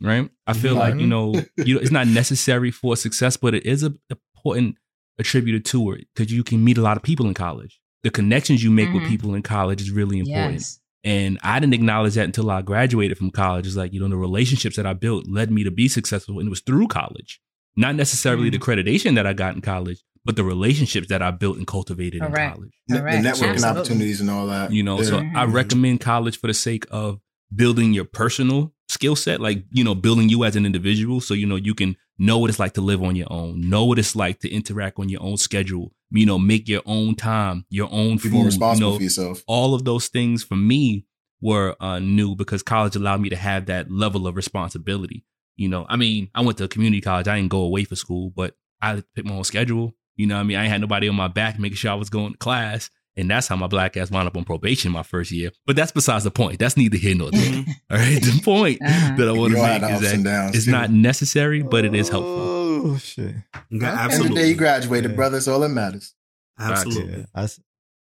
[SPEAKER 1] right? I feel
[SPEAKER 2] Mhm.
[SPEAKER 1] like you know you, it's not necessary for success, but it is a important attributed to it because you can meet a lot of people in college. The connections you make with
[SPEAKER 3] Mhm.
[SPEAKER 1] people in college is really important.
[SPEAKER 3] Yes.
[SPEAKER 1] And I didn't acknowledge that until I graduated from college. It's like, you know, the relationships that I built led me to be successful. And it was through college, not necessarily the accreditation that I got in college, but the relationships that I built and cultivated in college.
[SPEAKER 7] The-
[SPEAKER 3] Correct.
[SPEAKER 7] The networking
[SPEAKER 3] Absolutely.
[SPEAKER 7] opportunities and all that.
[SPEAKER 1] You know, so
[SPEAKER 7] Yeah.
[SPEAKER 1] I recommend college for the sake of building your personal skill set, like, you know, building you as an individual. So, you know, you can know what it's like to live on your own, know what it's like to interact on your own schedule, you know, make your own time, your own
[SPEAKER 7] be
[SPEAKER 1] food,
[SPEAKER 7] more responsible
[SPEAKER 1] you know,
[SPEAKER 7] for yourself.
[SPEAKER 1] all of those things for me were uh, new because college allowed me to have that level of responsibility. You know, I mean, I went to community college. I didn't go away for school, but I picked my own schedule. You know, what I mean, I ain't had nobody on my back making sure I was going to class. And that's how my black ass wound up on probation my first year. But that's besides the point. That's neither here nor there.
[SPEAKER 2] Mhm.
[SPEAKER 1] All right. The point
[SPEAKER 3] Uh-huh.
[SPEAKER 1] that I want to make is that it's
[SPEAKER 7] too.
[SPEAKER 1] not necessary, but it is helpful.
[SPEAKER 8] Oh shit!
[SPEAKER 2] Yeah,
[SPEAKER 7] End of the
[SPEAKER 2] absolutely.
[SPEAKER 7] day, you graduated,
[SPEAKER 8] Yeah.
[SPEAKER 7] brother. That's all that matters.
[SPEAKER 2] Absolutely.
[SPEAKER 8] Yeah, I, s-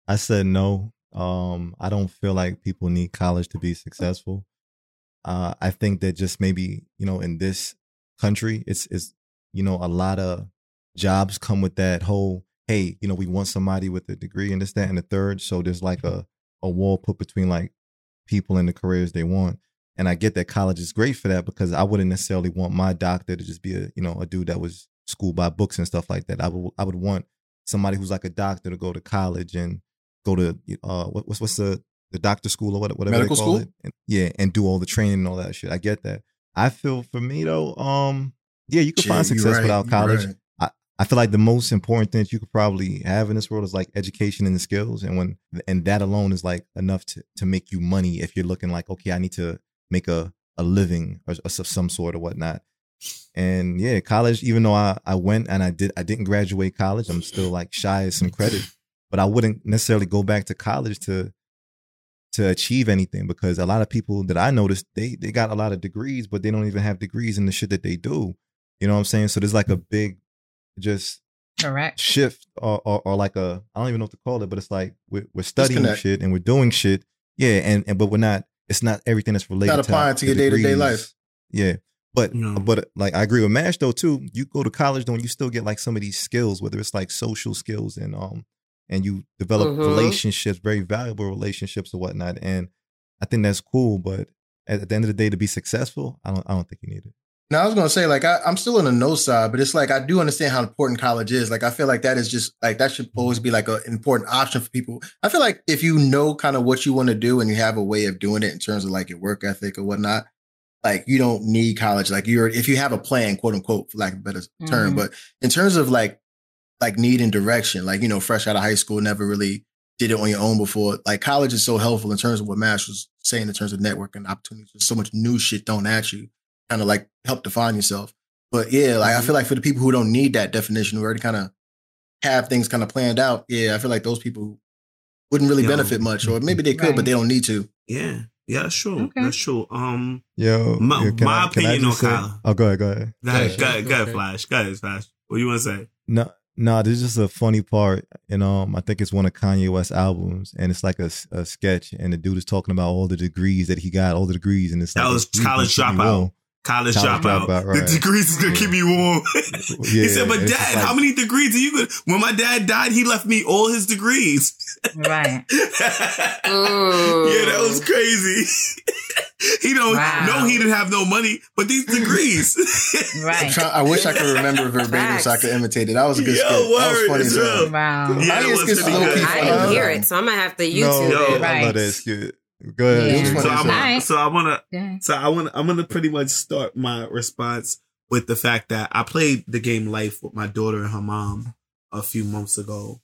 [SPEAKER 8] I said no. Um, I don't feel like people need college to be successful. Uh, I think that just maybe you know in this country, it's it's you know a lot of jobs come with that whole hey you know we want somebody with a degree and this that and the third. So there's like a a wall put between like people and the careers they want. And I get that college is great for that because I wouldn't necessarily want my doctor to just be a you know a dude that was schooled by books and stuff like that. I would I would want somebody who's like a doctor to go to college and go to uh what, what's what's the the doctor school or whatever
[SPEAKER 7] Medical
[SPEAKER 8] they call
[SPEAKER 7] school?
[SPEAKER 8] it. And, yeah, and do all the training and all that shit. I get that. I feel for me though, um, yeah, you can
[SPEAKER 7] Yeah,
[SPEAKER 8] find success
[SPEAKER 7] right,
[SPEAKER 8] without college.
[SPEAKER 7] right.
[SPEAKER 8] I feel like the most important thing that you could probably have in this world is like education and the skills, and when and that alone is like enough to to make you money if you're looking like okay, I need to make a a living or, or some sort or whatnot. And yeah, college. Even though I I went and I did I didn't graduate college, I'm still like shy of some credit. But I wouldn't necessarily go back to college to to achieve anything because a lot of people that I noticed they they got a lot of degrees, but they don't even have degrees in the shit that they do. You know what I'm saying? So there's like a big just
[SPEAKER 3] Correct.
[SPEAKER 8] shift or, or, or like a I don't even know what to call it, but it's like we're, we're studying
[SPEAKER 7] Disconnect.
[SPEAKER 8] shit and we're doing shit. Yeah, and, and but we're not. It's not everything that's related.
[SPEAKER 7] Not applying to your day-to-day life.
[SPEAKER 8] Yeah, but
[SPEAKER 2] No.
[SPEAKER 8] but like I agree with Mash though too. You go to college though, and you still get like some of these skills, whether it's like social skills and um and you develop
[SPEAKER 5] Mhm.
[SPEAKER 8] relationships, very valuable relationships or whatnot. And I think that's cool. But at, at the end of the day, to be successful, I don't I don't think you need it.
[SPEAKER 7] Now I was gonna say, like, I, I'm still on the no side, but it's like I do understand how important college is. Like, I feel like that is just like that should always be like an important option for people. I feel like if you know kind of what you want to do and you have a way of doing it in terms of like your work ethic or whatnot, like you don't need college. Like you're if you have a plan, quote unquote, for lack of a better term.
[SPEAKER 3] Mhm.
[SPEAKER 7] But in terms of like like need and direction, like you know, fresh out of high school, never really did it on your own before. Like college is so helpful in terms of what Mash was saying in terms of networking opportunities. There's so much new shit thrown at you, kind of like help define yourself. But yeah, like I feel like for the people who don't need that definition, who already kind of have things kind of planned out, yeah, I feel like those people wouldn't really
[SPEAKER 2] Yo.
[SPEAKER 7] benefit much, or maybe they could,
[SPEAKER 3] Right.
[SPEAKER 7] but they don't need to.
[SPEAKER 2] Yeah, yeah, sure, true.
[SPEAKER 3] Okay.
[SPEAKER 2] That's true. Um,
[SPEAKER 8] Yo,
[SPEAKER 2] My-
[SPEAKER 8] yo, can
[SPEAKER 2] my
[SPEAKER 8] I- can I
[SPEAKER 2] opinion
[SPEAKER 8] just
[SPEAKER 2] on
[SPEAKER 8] say-
[SPEAKER 2] college.
[SPEAKER 8] Oh, go ahead, go ahead.
[SPEAKER 2] go ahead,
[SPEAKER 7] Yeah,
[SPEAKER 2] go ahead, go ahead,
[SPEAKER 7] okay.
[SPEAKER 2] Flash. Go ahead, Flash. What you want to say?
[SPEAKER 8] No, no, this is just a funny part, and um, I think it's one of Kanye West's albums, and it's like a, a sketch, and the dude is talking about all the degrees that he got, all the degrees, and it's
[SPEAKER 2] That
[SPEAKER 8] like
[SPEAKER 2] was college
[SPEAKER 8] keeping
[SPEAKER 2] dropout.
[SPEAKER 8] Warm.
[SPEAKER 2] College,
[SPEAKER 8] College
[SPEAKER 2] dropout.
[SPEAKER 8] dropout, right.
[SPEAKER 2] The degrees is gonna keep me warm. he
[SPEAKER 8] Yeah,
[SPEAKER 2] said, "But Dad,
[SPEAKER 8] like-
[SPEAKER 2] how many degrees are you gonna?" When my dad died, he left me all his degrees.
[SPEAKER 3] Right.
[SPEAKER 2] Yeah, that was crazy. he don't
[SPEAKER 3] Wow.
[SPEAKER 2] know he didn't have no money, but these degrees.
[SPEAKER 7] I'm
[SPEAKER 3] Right.
[SPEAKER 7] try- I wish I could remember verbatim so I could imitate it. That was a good
[SPEAKER 2] Yo,
[SPEAKER 7] skit. That was funny as hell.
[SPEAKER 3] Wow.
[SPEAKER 2] Yeah,
[SPEAKER 7] I
[SPEAKER 2] that
[SPEAKER 7] think
[SPEAKER 2] was
[SPEAKER 7] it's
[SPEAKER 2] pretty
[SPEAKER 7] low-key
[SPEAKER 2] good.
[SPEAKER 5] I didn't hear it, so I'm gonna have to
[SPEAKER 8] No,
[SPEAKER 5] YouTube
[SPEAKER 2] Yo.
[SPEAKER 5] it.
[SPEAKER 8] I
[SPEAKER 3] Right.
[SPEAKER 8] love that skit. Go ahead.
[SPEAKER 3] Yeah.
[SPEAKER 8] Jay.
[SPEAKER 7] It was
[SPEAKER 2] so I'm,
[SPEAKER 7] as
[SPEAKER 2] so I wanna, so I want, I'm gonna pretty much start my response with the fact that I played the game Life with my daughter and her mom a few months ago,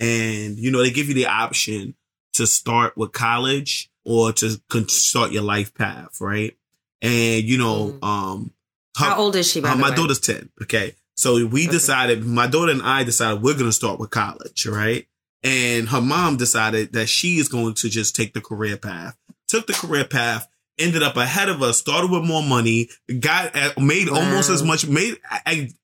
[SPEAKER 2] and you know they give you the option to start with college or to con- start your life path, right? And you know, um, her-
[SPEAKER 5] How old is she? By
[SPEAKER 2] uh,
[SPEAKER 5] the
[SPEAKER 2] my
[SPEAKER 5] way?
[SPEAKER 2] daughter's 10. Okay. So we
[SPEAKER 5] Okay.
[SPEAKER 2] decided, my daughter and I decided we're going to start with college, right? And her mom decided that she is going to just take the career path. Took the career path, ended up ahead of us, started with more money, got uh, made almost
[SPEAKER 5] Wow.
[SPEAKER 2] as much, made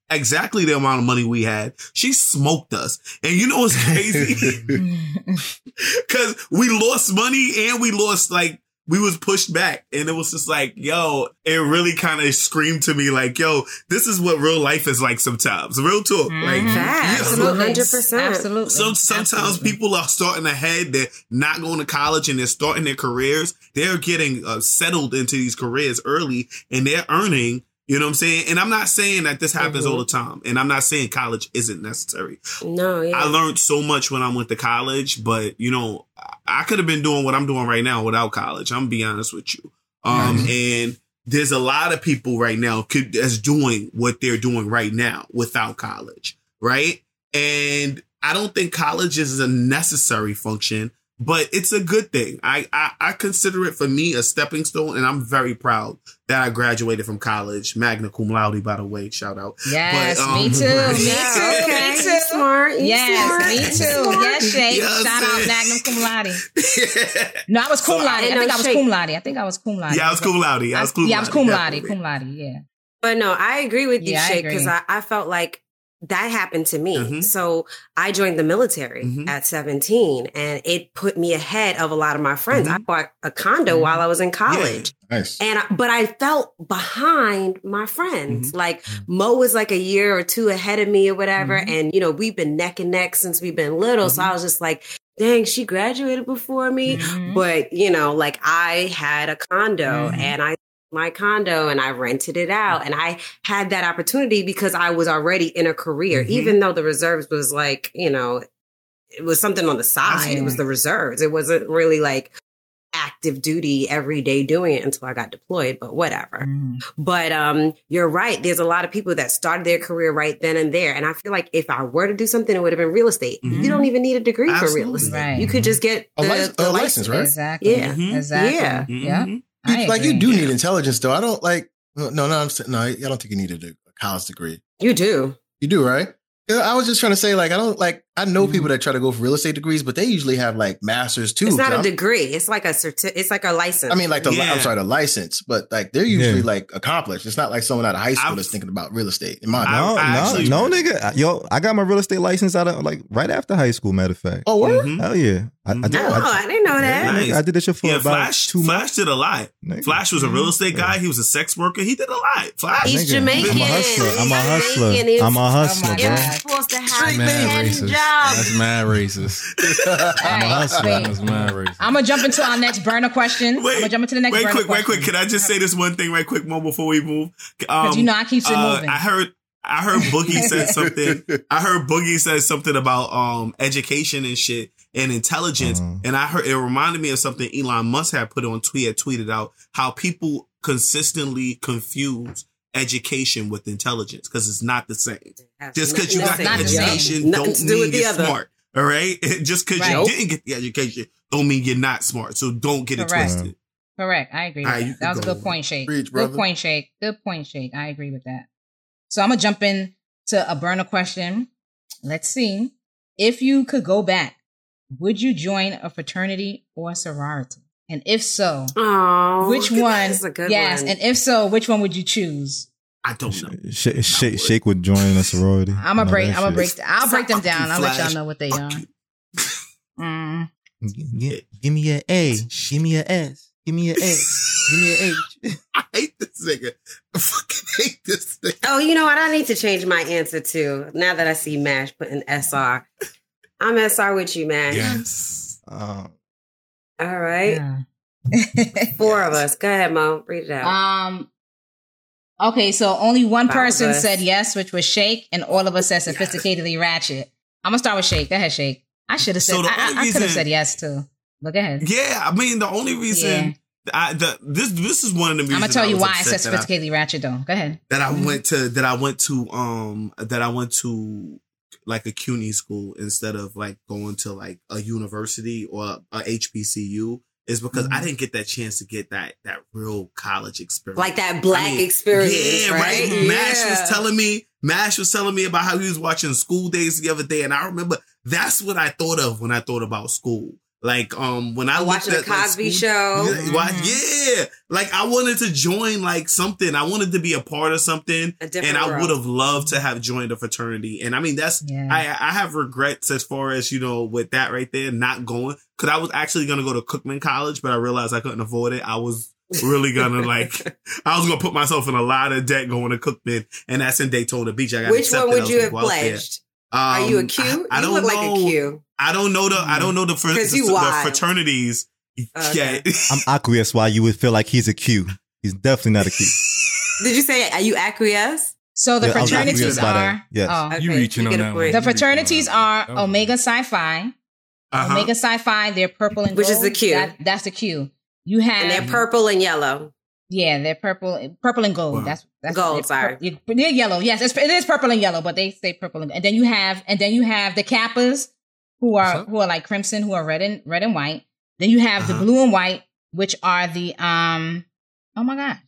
[SPEAKER 2] exactly the amount of money we had. She smoked us. And you know what's crazy? Cause we lost money and we lost like we was pushed back and it was just like, yo, it really kind of screamed to me like, yo, this is what real life is like sometimes. Real talk. Like
[SPEAKER 3] Mhm.
[SPEAKER 5] Facts.
[SPEAKER 3] Absolutely.
[SPEAKER 5] 100%.
[SPEAKER 3] Absolutely.
[SPEAKER 2] so sometimes
[SPEAKER 3] Absolutely.
[SPEAKER 2] people are starting ahead. They're not going to college and they're starting their careers. They're getting uh, settled into these careers early and they're earning. You know what I'm saying? And I'm not saying that this happens
[SPEAKER 5] Mhm.
[SPEAKER 2] all the time. And I'm not saying college isn't necessary.
[SPEAKER 5] No, yeah.
[SPEAKER 2] I learned so much when I went to college, but you know, I- could have been doing what I'm doing right now without college. I'm gonna be honest with you. Um, and there's a lot of people right now could that's doing what they're doing right now without college, right? And I don't think college is a necessary function, but it's a good thing. I, I I consider it for me a stepping stone, and I'm very proud that I graduated from college, magna cum laude. By the way, shout out.
[SPEAKER 3] Yes,
[SPEAKER 2] But, um,
[SPEAKER 3] me too. Me
[SPEAKER 5] Yeah,
[SPEAKER 3] too.
[SPEAKER 5] okay.
[SPEAKER 3] Me
[SPEAKER 5] You
[SPEAKER 3] too.
[SPEAKER 5] smart. You
[SPEAKER 3] Yes,
[SPEAKER 5] smart.
[SPEAKER 3] me too.
[SPEAKER 5] smart.
[SPEAKER 3] Yes, Shay.
[SPEAKER 2] You know what I'm
[SPEAKER 3] Shout out magna Cum Laude. No, I was cum
[SPEAKER 2] So
[SPEAKER 3] laude.
[SPEAKER 2] I-
[SPEAKER 3] I, think I was cum laude. I think I was cum laude.
[SPEAKER 2] Yeah, I was cum laude. I was cum laude.
[SPEAKER 3] Yeah, I was cum laude. Cum laude. Yeah.
[SPEAKER 5] But no, I agree with you,
[SPEAKER 3] Yeah,
[SPEAKER 5] Shay,
[SPEAKER 3] agree.
[SPEAKER 5] because I, I felt like that happened to me.
[SPEAKER 2] Mhm.
[SPEAKER 5] So I joined the military
[SPEAKER 2] Mhm.
[SPEAKER 5] at 17 and it put me ahead of a lot of my friends.
[SPEAKER 2] Mhm.
[SPEAKER 5] I bought a condo while I was in college.
[SPEAKER 7] Nice.
[SPEAKER 5] And I, but I felt behind my friends.
[SPEAKER 2] Mm-hmm.
[SPEAKER 5] Like Mo was like a year or two ahead of me or whatever.
[SPEAKER 2] Mm-hmm.
[SPEAKER 5] And you know, we've been neck and neck since we've been little. So I was just like, dang, she graduated before me.
[SPEAKER 3] Mhm.
[SPEAKER 5] But you know, like I had a condo
[SPEAKER 3] Mhm.
[SPEAKER 5] and I my condo and I rented it out and I had that opportunity because I was already in a career,
[SPEAKER 2] Mhm.
[SPEAKER 5] even though the reserves was like, you know, it was something on the side. It was the reserves. It wasn't really like active duty every day doing it until I got deployed, but whatever.
[SPEAKER 3] Mhm.
[SPEAKER 5] But um you're right. There's a lot of people that started their career right then and there. And I feel like if I were to do something, it would have been real estate.
[SPEAKER 2] Mhm.
[SPEAKER 5] You don't even need a degree for real estate.
[SPEAKER 3] Right.
[SPEAKER 5] You could just get
[SPEAKER 7] A
[SPEAKER 5] the, the
[SPEAKER 7] a license, right?
[SPEAKER 3] Exactly.
[SPEAKER 5] Yeah.
[SPEAKER 2] Mhm.
[SPEAKER 3] Exactly.
[SPEAKER 5] Yeah.
[SPEAKER 3] Yeah.
[SPEAKER 7] You- like you do need intelligence though. I don't like no no no I'm no I don't think you need a college degree.
[SPEAKER 5] You do.
[SPEAKER 7] You do right? I was just trying to say like I don't like I know people that try to go for real estate degrees, but they usually have like masters too.
[SPEAKER 5] It's not a
[SPEAKER 7] I'm-
[SPEAKER 5] degree. It's like a certi- It's like a license.
[SPEAKER 7] I mean, like the
[SPEAKER 2] Yeah.
[SPEAKER 7] I'm sorry, the license, but like they're usually
[SPEAKER 8] Yeah.
[SPEAKER 7] like accomplished. It's not like someone out of high school
[SPEAKER 2] I've-
[SPEAKER 7] that's thinking about real estate. In my
[SPEAKER 2] I-
[SPEAKER 8] No,
[SPEAKER 2] I
[SPEAKER 8] no, no, nigga. Yo, I got my real estate license out of like right after high school. Matter of fact.
[SPEAKER 7] oh, word?
[SPEAKER 2] Mhm.
[SPEAKER 8] Hell yeah. I, I did.
[SPEAKER 5] oh,
[SPEAKER 8] I,
[SPEAKER 5] I didn't know that.
[SPEAKER 8] yeah,
[SPEAKER 2] Nice.
[SPEAKER 8] I did that shit for
[SPEAKER 2] Yeah,
[SPEAKER 8] about
[SPEAKER 2] Flash.
[SPEAKER 8] two
[SPEAKER 2] Flash
[SPEAKER 8] months.
[SPEAKER 2] did a lot.
[SPEAKER 8] Nigga.
[SPEAKER 2] Flash was a real estate guy. He was a sex worker. He did a lot. Flash.
[SPEAKER 5] He's
[SPEAKER 8] Nigga,
[SPEAKER 5] Jamaican.
[SPEAKER 8] I'm a hustler. I'm a hustler. I'm a hustler,
[SPEAKER 3] my
[SPEAKER 8] bro.
[SPEAKER 3] God.
[SPEAKER 5] It's supposed to have
[SPEAKER 1] That's racist.
[SPEAKER 5] Jobs.
[SPEAKER 1] That's mad racist. I'm a hustler. That's mad racist.
[SPEAKER 3] I'm gonna jump into our next burner question. I'm
[SPEAKER 2] Wait,
[SPEAKER 3] gonna jump into the next
[SPEAKER 2] Wait,
[SPEAKER 3] burner
[SPEAKER 2] quick, wait, quick. Can I just say this one thing right quick, Mo, before we move? Um,
[SPEAKER 3] you know I keep it
[SPEAKER 2] uh,
[SPEAKER 3] moving.
[SPEAKER 2] I heard, I heard Boogie said something. I heard Boogie said something about um education and shit and intelligence,
[SPEAKER 8] Uh-huh.
[SPEAKER 2] and I heard it reminded me of something Elon Musk had put on tweet, had tweeted out how people consistently confuse education with intelligence because it's not the same. Just because you got the
[SPEAKER 3] not the same.
[SPEAKER 2] education
[SPEAKER 5] Nothing
[SPEAKER 2] don't
[SPEAKER 5] to do
[SPEAKER 2] mean
[SPEAKER 5] the
[SPEAKER 2] you're
[SPEAKER 5] other.
[SPEAKER 2] smart. All right, just because
[SPEAKER 3] Right.
[SPEAKER 2] you didn't get the education don't mean you're not smart. So don't get it
[SPEAKER 3] Correct.
[SPEAKER 2] twisted.
[SPEAKER 3] Correct. I agree. With
[SPEAKER 2] right,
[SPEAKER 3] that. that was a good point, Shake.
[SPEAKER 7] Preach,
[SPEAKER 3] good point, Shake. Good point, Shake. I agree with that. So I'm gonna jump in to a burner question. Let's see. If you could go back, would you join a fraternity or a sorority? And if so,
[SPEAKER 5] Oh,
[SPEAKER 3] which one?
[SPEAKER 5] A good
[SPEAKER 3] yes.
[SPEAKER 5] one.
[SPEAKER 3] And if so, which one would you choose?
[SPEAKER 2] I don't know.
[SPEAKER 8] Shake, shake, shake would join a sorority.
[SPEAKER 3] I'm gonna break. I'm gonna
[SPEAKER 8] shit.
[SPEAKER 3] break. I'll break them down. I'll let y'all know what they are. Mm.
[SPEAKER 8] Gi- Give me an A. Give me an S. Give me an A. Give me an H.
[SPEAKER 2] I hate this nigga. I fucking hate this nigga.
[SPEAKER 5] Oh, you know what? I need to change my answer too. Now that I see Mash putting SR, I'm SR with you, Mash.
[SPEAKER 2] Yes.
[SPEAKER 8] Um,
[SPEAKER 5] All right,
[SPEAKER 3] Yeah.
[SPEAKER 5] four of us. Go ahead, Mo. Read it out.
[SPEAKER 3] Um. Okay, so only one
[SPEAKER 5] That was
[SPEAKER 3] person said yes, which was Shake, and all of us said sophisticatedly ratchet. I'm gonna start with Shake. Go ahead, Shake. I should have said.
[SPEAKER 2] So the
[SPEAKER 3] I, I, I could have said yes too. But go ahead.
[SPEAKER 2] Yeah, I mean the only reason Yeah. I the this this is one of the reasons
[SPEAKER 3] I'm gonna tell you
[SPEAKER 2] was
[SPEAKER 3] why I said
[SPEAKER 2] upset I-
[SPEAKER 3] sophisticatedly ratchet though. Go ahead.
[SPEAKER 2] that I
[SPEAKER 3] Mhm.
[SPEAKER 2] went to that I went to um that I went to like a CUNY school instead of like going to like a university or a HBCU is because I
[SPEAKER 3] Mhm.
[SPEAKER 2] didn't get that chance to get that that real college experience.
[SPEAKER 5] like that black
[SPEAKER 2] I mean,
[SPEAKER 5] experience,
[SPEAKER 2] Yeah,
[SPEAKER 5] right?
[SPEAKER 2] right. Mash
[SPEAKER 5] Yeah.
[SPEAKER 2] was telling me, Mash was telling me about how he was watching School Daze the other day, and I remember that's what I thought of when I thought about school. Like, um, when I
[SPEAKER 5] Or
[SPEAKER 2] looked
[SPEAKER 5] watching the
[SPEAKER 2] at, like,
[SPEAKER 5] Cosby
[SPEAKER 2] school-
[SPEAKER 5] Show.
[SPEAKER 2] Yeah, why- yeah, like I wanted to join like something. I wanted to be a part of something,
[SPEAKER 5] A different
[SPEAKER 2] and I
[SPEAKER 5] world.
[SPEAKER 2] would have loved to have joined a fraternity. And I mean, that's
[SPEAKER 3] Yeah.
[SPEAKER 2] I I have regrets as far as you know with that right there, not going because I was actually gonna go to Cookman College, but I realized I couldn't afford it. I was really gonna like I was gonna put myself in a lot of debt going to Cookman, and that's in Daytona Beach. I got
[SPEAKER 5] Which one would you have
[SPEAKER 2] go there.
[SPEAKER 5] pledged? Are you a
[SPEAKER 2] Um,
[SPEAKER 5] Q?
[SPEAKER 2] I, I
[SPEAKER 5] you
[SPEAKER 2] don't
[SPEAKER 5] look
[SPEAKER 2] know.
[SPEAKER 5] like a Q.
[SPEAKER 2] I don't know the I don't know the, fr- the, the fraternities.
[SPEAKER 5] Okay.
[SPEAKER 2] Yeah,
[SPEAKER 8] I'm aqueous why you would feel like he's a Q. He's definitely not a Q.
[SPEAKER 5] Did you say are you acquiesce?
[SPEAKER 3] So the
[SPEAKER 8] Yeah,
[SPEAKER 3] fraternities
[SPEAKER 8] confused that.
[SPEAKER 3] are.
[SPEAKER 8] Yes.
[SPEAKER 3] Oh.
[SPEAKER 5] Okay,
[SPEAKER 1] You reaching
[SPEAKER 5] you
[SPEAKER 1] on that one.
[SPEAKER 3] The fraternities are
[SPEAKER 1] that one.
[SPEAKER 3] Omega Psi Phi.
[SPEAKER 2] uh-huh.
[SPEAKER 3] Omega Psi Phi, they're purple and
[SPEAKER 5] Which is the Q.
[SPEAKER 3] That- that's the Q. You have
[SPEAKER 5] And they're purple and yellow.
[SPEAKER 3] Yeah, they're purple, purple and gold.
[SPEAKER 2] Wow.
[SPEAKER 3] That's that's
[SPEAKER 5] Gold,
[SPEAKER 3] they're
[SPEAKER 5] sorry.
[SPEAKER 3] pur- They're yellow. Yes, it's, it is purple and yellow, but they stay purple and. And then you have, and then you have the Kappas, who
[SPEAKER 1] What's
[SPEAKER 3] are
[SPEAKER 1] up?
[SPEAKER 3] who are like crimson, who are red and red and white. Then you have the
[SPEAKER 2] Uh-huh.
[SPEAKER 3] blue and white, which are the um. Oh my gosh,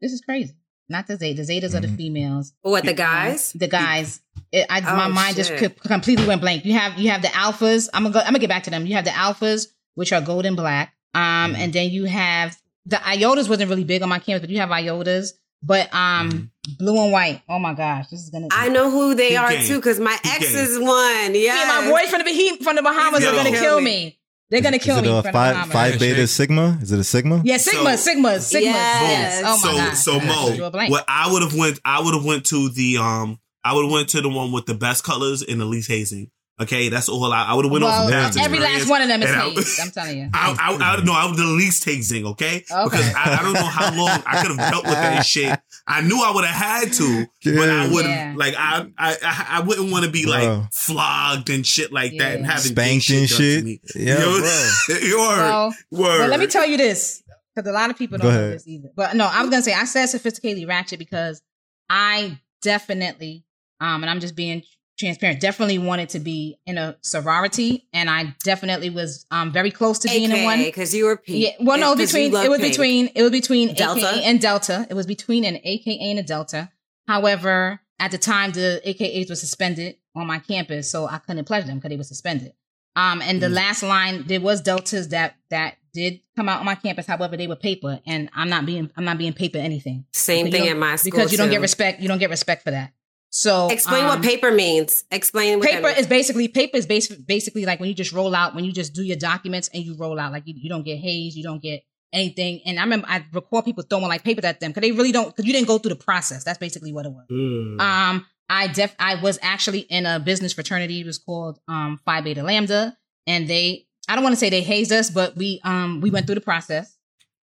[SPEAKER 3] this is crazy. Not the Zeta. The Zetas are the
[SPEAKER 8] Mhm.
[SPEAKER 3] females.
[SPEAKER 5] What the guys?
[SPEAKER 3] the guys. It, I, my
[SPEAKER 5] Oh,
[SPEAKER 3] mind just
[SPEAKER 5] shit.
[SPEAKER 3] co- completely went blank. You have you have the alphas. I'm gonna go, I'm gonna get back to them. You have the alphas, which are gold and black. Um, and then you have the iotas. wasn't really big on my campus, but you have iotas. But um, blue and white. Oh my gosh, this is gonna.
[SPEAKER 5] I know who they
[SPEAKER 2] He
[SPEAKER 5] are
[SPEAKER 2] gay.
[SPEAKER 5] too because my
[SPEAKER 2] He
[SPEAKER 5] ex
[SPEAKER 2] gay.
[SPEAKER 5] is one. Yeah,
[SPEAKER 3] my boys from the Baham- from the Bahamas
[SPEAKER 2] Yo.
[SPEAKER 3] are gonna kill me. They're gonna kill
[SPEAKER 8] Is
[SPEAKER 3] me.
[SPEAKER 8] it a five, Phi Beta Sigma? Is it a sigma?
[SPEAKER 3] Yeah, Sigma,
[SPEAKER 2] So-
[SPEAKER 3] Sigma, Sigma.
[SPEAKER 5] Yes.
[SPEAKER 3] Yes. Oh my
[SPEAKER 2] so
[SPEAKER 3] god.
[SPEAKER 2] so
[SPEAKER 3] I drew
[SPEAKER 2] Mo,
[SPEAKER 3] blank.
[SPEAKER 2] what I would have went, I would have went to the um, I would have went to the one with the best colors and the least hazing. Okay, that's all. I, I would have went
[SPEAKER 3] well,
[SPEAKER 2] off. Of past
[SPEAKER 3] every last one of them is
[SPEAKER 2] and I-
[SPEAKER 3] hazed. I'm telling you.
[SPEAKER 2] I, I, I, no, I would the least hazing, okay?
[SPEAKER 3] Okay.
[SPEAKER 2] Because I, I don't know how long I could have dealt with that shit. I knew I would have had to, but I
[SPEAKER 8] Yeah.
[SPEAKER 2] would
[SPEAKER 3] Yeah.
[SPEAKER 2] like I I I, I wouldn't want to be
[SPEAKER 8] Bro.
[SPEAKER 2] like flogged and shit like that and
[SPEAKER 3] Yeah.
[SPEAKER 2] having gay
[SPEAKER 8] Spanked and
[SPEAKER 2] done to
[SPEAKER 8] shit.
[SPEAKER 2] me.
[SPEAKER 8] Yeah,
[SPEAKER 2] You know?
[SPEAKER 8] bro.
[SPEAKER 2] Your
[SPEAKER 3] Well,
[SPEAKER 2] word.
[SPEAKER 3] Well, let me tell you this, because a lot of people don't know
[SPEAKER 8] ahead.
[SPEAKER 3] this either. But no, I was gonna say I said sophisticatedly ratchet because I definitely, um, and I'm just being transparent, definitely wanted to be in a sorority, and I definitely was um very close to being in one.
[SPEAKER 5] because you were pink.
[SPEAKER 3] Yeah, well, no, between it was
[SPEAKER 5] pink.
[SPEAKER 3] between it was between
[SPEAKER 5] Delta?
[SPEAKER 3] AKA and Delta. It was between an AKA and a Delta. However, at the time, the AKAs were suspended on my campus, so I couldn't pledge them because they were suspended. Um, and the
[SPEAKER 2] Mm.
[SPEAKER 3] last line, there was deltas that that did come out on my campus. However, they were paper, and I'm not being I'm not being paper anything.
[SPEAKER 5] Same thing at my school
[SPEAKER 3] because you don't
[SPEAKER 5] too.
[SPEAKER 3] get respect. You don't get respect for that. So
[SPEAKER 5] Explain
[SPEAKER 3] um,
[SPEAKER 5] what paper means. Explain what
[SPEAKER 3] paper
[SPEAKER 5] means.
[SPEAKER 3] is basically paper is basi- basically like when you just roll out when you just do your documents and you roll out like you, you don't get haze you don't get anything and i remember i record people throwing like papers at them because they really don't because you didn't go through the process that's basically what it was
[SPEAKER 2] Mm.
[SPEAKER 3] um i def i was actually in a business fraternity it was called um phi beta lambda and they i don't want to say they hazed us but we um we went through the process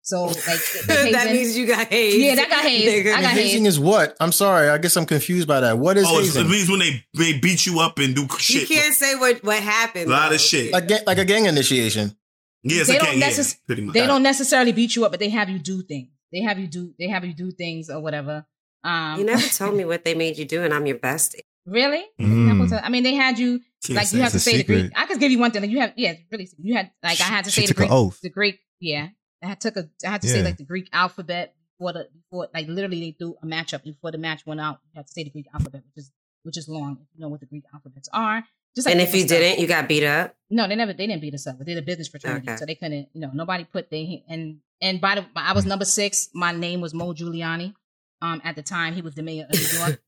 [SPEAKER 3] so like
[SPEAKER 5] that means you got hazed.
[SPEAKER 3] Yeah, that got hazed.
[SPEAKER 5] nigga.
[SPEAKER 3] I got hazed.
[SPEAKER 7] hazing is what? I'm sorry. I guess I'm confused by that. What is
[SPEAKER 2] oh, it's, it means when they, they beat you up and do shit.
[SPEAKER 5] You can't say what what happened.
[SPEAKER 2] A lot of shit.
[SPEAKER 7] Like, like a gang initiation.
[SPEAKER 2] yes,
[SPEAKER 3] they don't
[SPEAKER 2] can, yeah,
[SPEAKER 3] necess-
[SPEAKER 2] pretty much.
[SPEAKER 3] they don't necessarily beat you up but they have you do things they have you do they have you do things or whatever um
[SPEAKER 5] You never told me what they made you do, and I'm your bestie.
[SPEAKER 3] Really?
[SPEAKER 8] Mm.
[SPEAKER 3] I mean, they had you
[SPEAKER 2] Can't
[SPEAKER 3] like you have to
[SPEAKER 8] it's a
[SPEAKER 3] say the Greek.
[SPEAKER 8] secret.
[SPEAKER 3] I could give you one thing. Like you have, yeah, really. You had like I had to
[SPEAKER 8] She
[SPEAKER 3] say the
[SPEAKER 8] an
[SPEAKER 3] Greek.
[SPEAKER 8] oath.
[SPEAKER 3] The Greek, yeah. I had took a. I had to say like the Greek alphabet before the before like literally they do a matchup before the match went out. You had to say the Greek alphabet, which is which is long. If you know what the Greek alphabets are. Just like
[SPEAKER 5] and if you
[SPEAKER 3] stuff.
[SPEAKER 5] didn't, you got beat up.
[SPEAKER 3] No, they never. They didn't beat us up. But they're a business fraternity,
[SPEAKER 5] Okay.
[SPEAKER 3] so they couldn't. You know, nobody put they and and by the I was number six. My name was Mo Giuliani. Um, at the time he was the mayor of New York.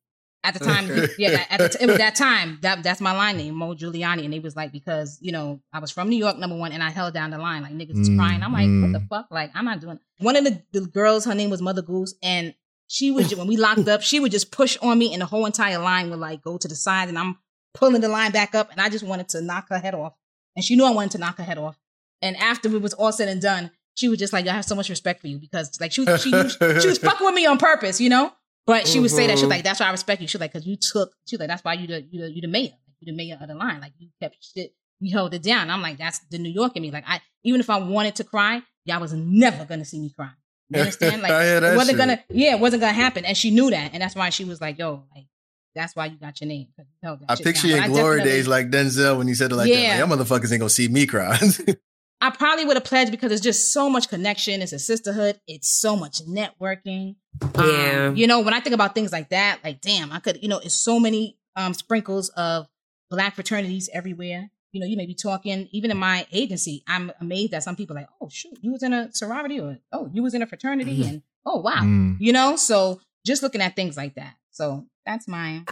[SPEAKER 3] At the time, yeah, at the t- it was that time. That that's my line name, Mo Giuliani, and it was like because you know I was from New York, number one, and I held down the line like niggas was
[SPEAKER 8] Mm,
[SPEAKER 3] crying. I'm like, what the
[SPEAKER 8] mm.
[SPEAKER 3] fuck? Like I'm not doing. It. One of the, the girls, her name was Mother Goose, and she would when we locked up, she would just push on me, and the whole entire line would like go to the side, and I'm pulling the line back up, and I just wanted to knock her head off, and she knew I wanted to knock her head off. And after it was all said and done, she was just like, "I have so much respect for you because like she was she, she was fucking with me on purpose, you know." But she would say that she was
[SPEAKER 5] Mhm.
[SPEAKER 3] like, "That's why I respect you." She was like, "Cause you took." She was like, "That's why you the you the, you the mayor, like, you the mayor of the line. Like you kept shit, you held it down." I'm like, "That's the New York in me." Like I even if I wanted to cry, y'all was never gonna see me cry. You understand? Like it wasn't
[SPEAKER 7] shit.
[SPEAKER 3] gonna, yeah, it wasn't gonna happen, and she knew that, and that's why she was like, "Yo, like that's why you got your name." you
[SPEAKER 7] I picture your glory days like Denzel when he said it like
[SPEAKER 3] Yeah.
[SPEAKER 7] that. Like, y'all motherfuckers ain't gonna see me cry.
[SPEAKER 3] I probably would have pledged because it's just so much connection. It's a sisterhood. It's so much networking. Um,
[SPEAKER 5] Yeah.
[SPEAKER 3] you know, when I think about things like that, like, damn, I could, you know, it's so many um, sprinkles of black fraternities everywhere. You know, you may be talking, even in my agency, I'm amazed that some people are like, oh, shoot, you was in a sorority or, oh, you was in a fraternity and, oh, wow.
[SPEAKER 8] Mm.
[SPEAKER 3] You know, so just looking at things like that. So that's my.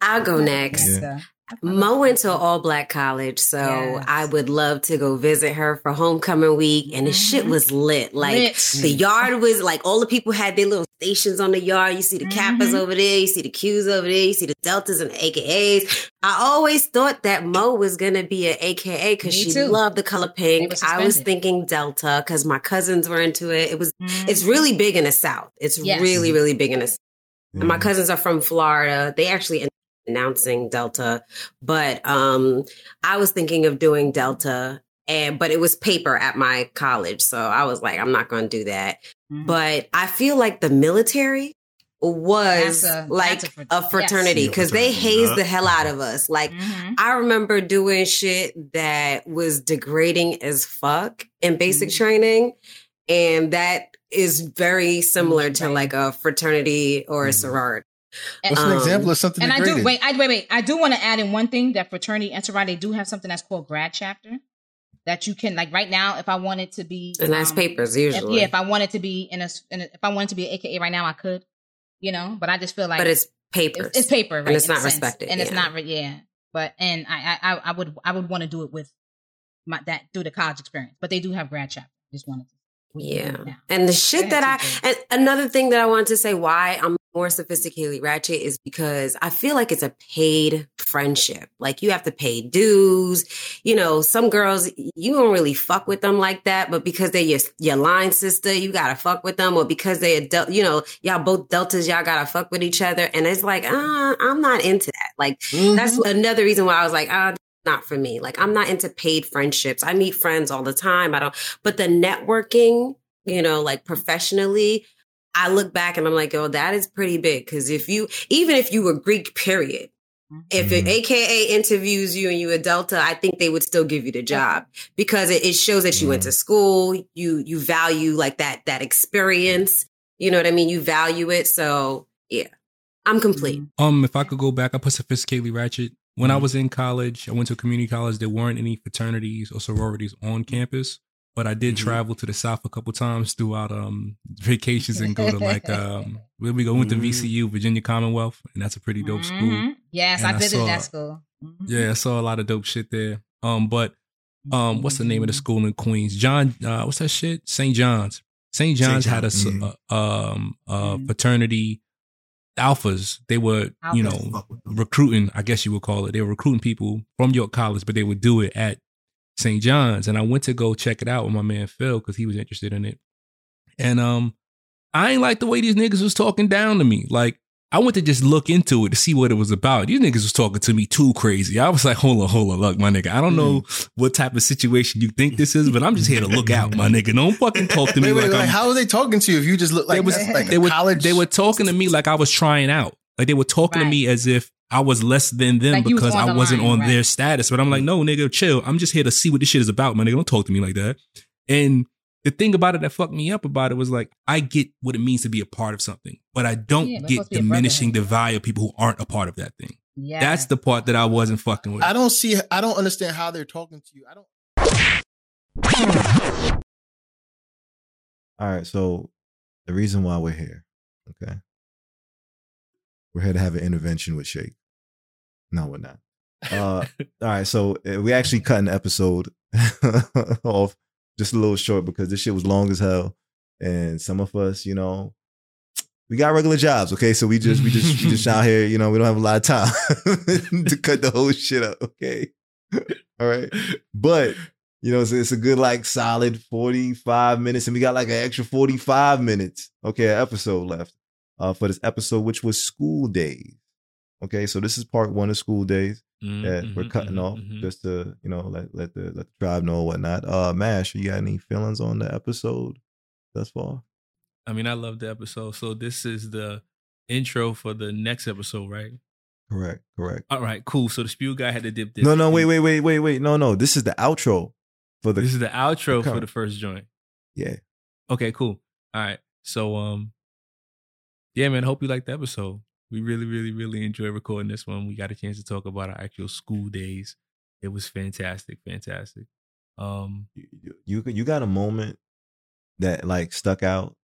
[SPEAKER 5] I'll go next.
[SPEAKER 3] that's, that's my
[SPEAKER 5] Mo went to all black college, so
[SPEAKER 3] Yes.
[SPEAKER 5] I would love to go visit her for homecoming week. And the shit
[SPEAKER 3] Mhm.
[SPEAKER 5] was lit. Like
[SPEAKER 3] Lit.
[SPEAKER 5] the yard was like all the people had their little stations on the yard. You see the Kappas
[SPEAKER 3] Mhm.
[SPEAKER 5] over there, you see the Qs over there, you see the Deltas and the AKAs. I always thought that Mo was gonna be an AKA because she
[SPEAKER 3] too.
[SPEAKER 5] loved the color pink.
[SPEAKER 3] were
[SPEAKER 5] I was thinking Delta because my cousins were into it. It was
[SPEAKER 3] Mhm.
[SPEAKER 5] it's really big in the South. It's
[SPEAKER 3] Yes.
[SPEAKER 5] really, really big in the South. And my cousins are from Florida. They actually ended up announcing Delta, but um, I was thinking of doing Delta, and but it was paper at my college, so I was like, I'm not going to do that.
[SPEAKER 3] Mhm.
[SPEAKER 5] But I feel like the military was
[SPEAKER 3] a-
[SPEAKER 5] like
[SPEAKER 3] a fr-
[SPEAKER 5] a fraternity
[SPEAKER 2] yes.
[SPEAKER 5] because they
[SPEAKER 2] Yeah.
[SPEAKER 5] hazed the hell out of us. Like
[SPEAKER 3] Mhm.
[SPEAKER 5] I remember doing shit that was degrading as fuck in basic
[SPEAKER 3] Mhm.
[SPEAKER 5] training. And that is very similar to like a fraternity or a
[SPEAKER 2] Mhm.
[SPEAKER 5] sorority.
[SPEAKER 7] What's an
[SPEAKER 5] Um,
[SPEAKER 7] example of something
[SPEAKER 3] And I do wait, I wait, wait. I do want to add in one thing that fraternity and sorority they do have something that's called grad chapter that you can like right now. If I wanted to be,
[SPEAKER 5] And that's
[SPEAKER 3] um,
[SPEAKER 5] papers
[SPEAKER 3] If,
[SPEAKER 5] usually.
[SPEAKER 3] yeah, if I wanted to be in a, in a, if I wanted to be an AKA right now, I could, you know. But I just feel like
[SPEAKER 5] but it's papers.
[SPEAKER 3] it's, it's paper, right?
[SPEAKER 5] it's
[SPEAKER 3] in
[SPEAKER 5] not respected,
[SPEAKER 3] and it's not, re- yeah. But and I, I, I- I would, I would want to do it with my that through the college experience. But they do have grad chapter. Just wanted to.
[SPEAKER 5] Yeah.
[SPEAKER 3] Yeah.
[SPEAKER 5] And the shit
[SPEAKER 3] Go
[SPEAKER 5] that I, and another thing that I wanted to say why I'm more sophisticatedly ratchet is because I feel like it's a paid friendship. Like you have to pay dues. You know, some girls, you don't really fuck with them like that, but because they're your, your line sister, you gotta fuck with them. Or because they're adult, you know, y'all both deltas, y'all gotta fuck with each other. And it's like, uh, I'm not into that. Like
[SPEAKER 7] Mhm.
[SPEAKER 5] that's another reason why I was like, ah, not for me. Like I'm not into paid friendships. I meet friends all the time. I don't, but the networking, you know, like professionally, I look back and I'm like, oh, that is pretty big. Cause if you, even if you were Greek, period, if an
[SPEAKER 8] Mhm.
[SPEAKER 5] AKA interviews you and you a Delta, I think they would still give you the job because it, it shows that you went to school. You, you value like that, that experience. You know what I mean? You value it. So yeah, I'm complete.
[SPEAKER 1] Um, if I could go back, I put sophisticatedly ratchet when I
[SPEAKER 2] Mm-hmm.
[SPEAKER 1] was in college, I went to a community college. There weren't any fraternities or sororities on campus, but I did
[SPEAKER 2] Mhm.
[SPEAKER 1] travel to the south a couple times throughout um vacations and go to like um where we go went to
[SPEAKER 2] Mhm.
[SPEAKER 1] VCU, Virginia Commonwealth, and that's a pretty dope school.
[SPEAKER 3] Mhm. Yes,
[SPEAKER 1] And
[SPEAKER 3] I
[SPEAKER 1] I
[SPEAKER 3] visited
[SPEAKER 1] saw-
[SPEAKER 3] that school. Mhm.
[SPEAKER 1] Yeah, I saw a lot of dope shit there. Um, but um, what's the name of
[SPEAKER 3] Mm-hmm.
[SPEAKER 1] the school in Queens? John, uh, what's that shit? St. John's. St. John's had a
[SPEAKER 2] John.
[SPEAKER 1] uh, um uh
[SPEAKER 3] Mhm.
[SPEAKER 1] fraternity alphas. They were you know
[SPEAKER 2] Fuck with them.
[SPEAKER 1] recruiting, I guess you would call it. They were recruiting people from York College, but they would do it at St. John's. And I went to go check it out with my man Phil because he was interested in it. And um, I ain't like the way these niggas was talking down to me. Like I went to just look into it to see what it was about. These niggas was talking to me too crazy. I was like, hold on, hold on, look, my nigga. I don't know what type of situation you think this is, but I'm just here to look out, my nigga. Don't fucking talk to me
[SPEAKER 7] Wait, wait,
[SPEAKER 1] like
[SPEAKER 7] like, how are they talking to you if you just look like
[SPEAKER 1] they was
[SPEAKER 7] like
[SPEAKER 1] they were
[SPEAKER 7] college?
[SPEAKER 1] they were talking to me like I was trying out. Like they were talking to me as if I was less than them
[SPEAKER 3] Like you was
[SPEAKER 1] because I
[SPEAKER 3] the
[SPEAKER 1] wasn't
[SPEAKER 3] line,
[SPEAKER 1] on
[SPEAKER 3] right.
[SPEAKER 1] their status. But I'm like, no, nigga, chill. I'm just here to see what this shit is about, man. nigga. Don't talk to me like that. And the thing about it that fucked me up about it was like, I get what it means to be a part of something, but I don't
[SPEAKER 3] Yeah,
[SPEAKER 1] get
[SPEAKER 3] supposed to be a
[SPEAKER 1] diminishing the value of people who aren't a part of that thing.
[SPEAKER 3] Yeah.
[SPEAKER 1] That's the part that I wasn't fucking with.
[SPEAKER 7] I don't see. I don't understand how they're talking to you. I don't.
[SPEAKER 8] All right, so the reason why we're here, okay? We're here to have an intervention with Shake. No, we're not. Uh, all right, so uh, we actually cut an episode off just a little short because this shit was long as hell, and some of us, you know, we got regular jobs, okay? So we just we just we just out here, you know, we don't have a lot of time to cut the whole shit up, okay? All right, but you know, it's, it's a good like solid 45 minutes, and we got like an extra 45 minutes, okay, episode left uh, for this episode, which was School Daze. Okay, so this is part one of School Daze that we're
[SPEAKER 1] Mhm,
[SPEAKER 8] cutting
[SPEAKER 1] mhm,
[SPEAKER 8] off
[SPEAKER 1] mhm.
[SPEAKER 8] just to you know let let the let the tribe know and whatnot. Uh, Mash, you got any feelings on the episode thus far?
[SPEAKER 1] I mean, I love the episode. So this is the intro for the next episode, right?
[SPEAKER 8] Correct, correct.
[SPEAKER 1] All right, cool. So the spew guy had to dip this.
[SPEAKER 8] No, no, wait, wait, wait, wait, wait. No, no. This is the outro for the
[SPEAKER 1] This is the outro for the first joint.
[SPEAKER 8] yeah.
[SPEAKER 1] Okay, cool. All right. So um yeah, man, hope you liked the episode. We really, really, really enjoy recording this one. We got a chance to talk about our actual school days. It was fantastic, fantastic. Um
[SPEAKER 8] You you, you got a moment that like stuck out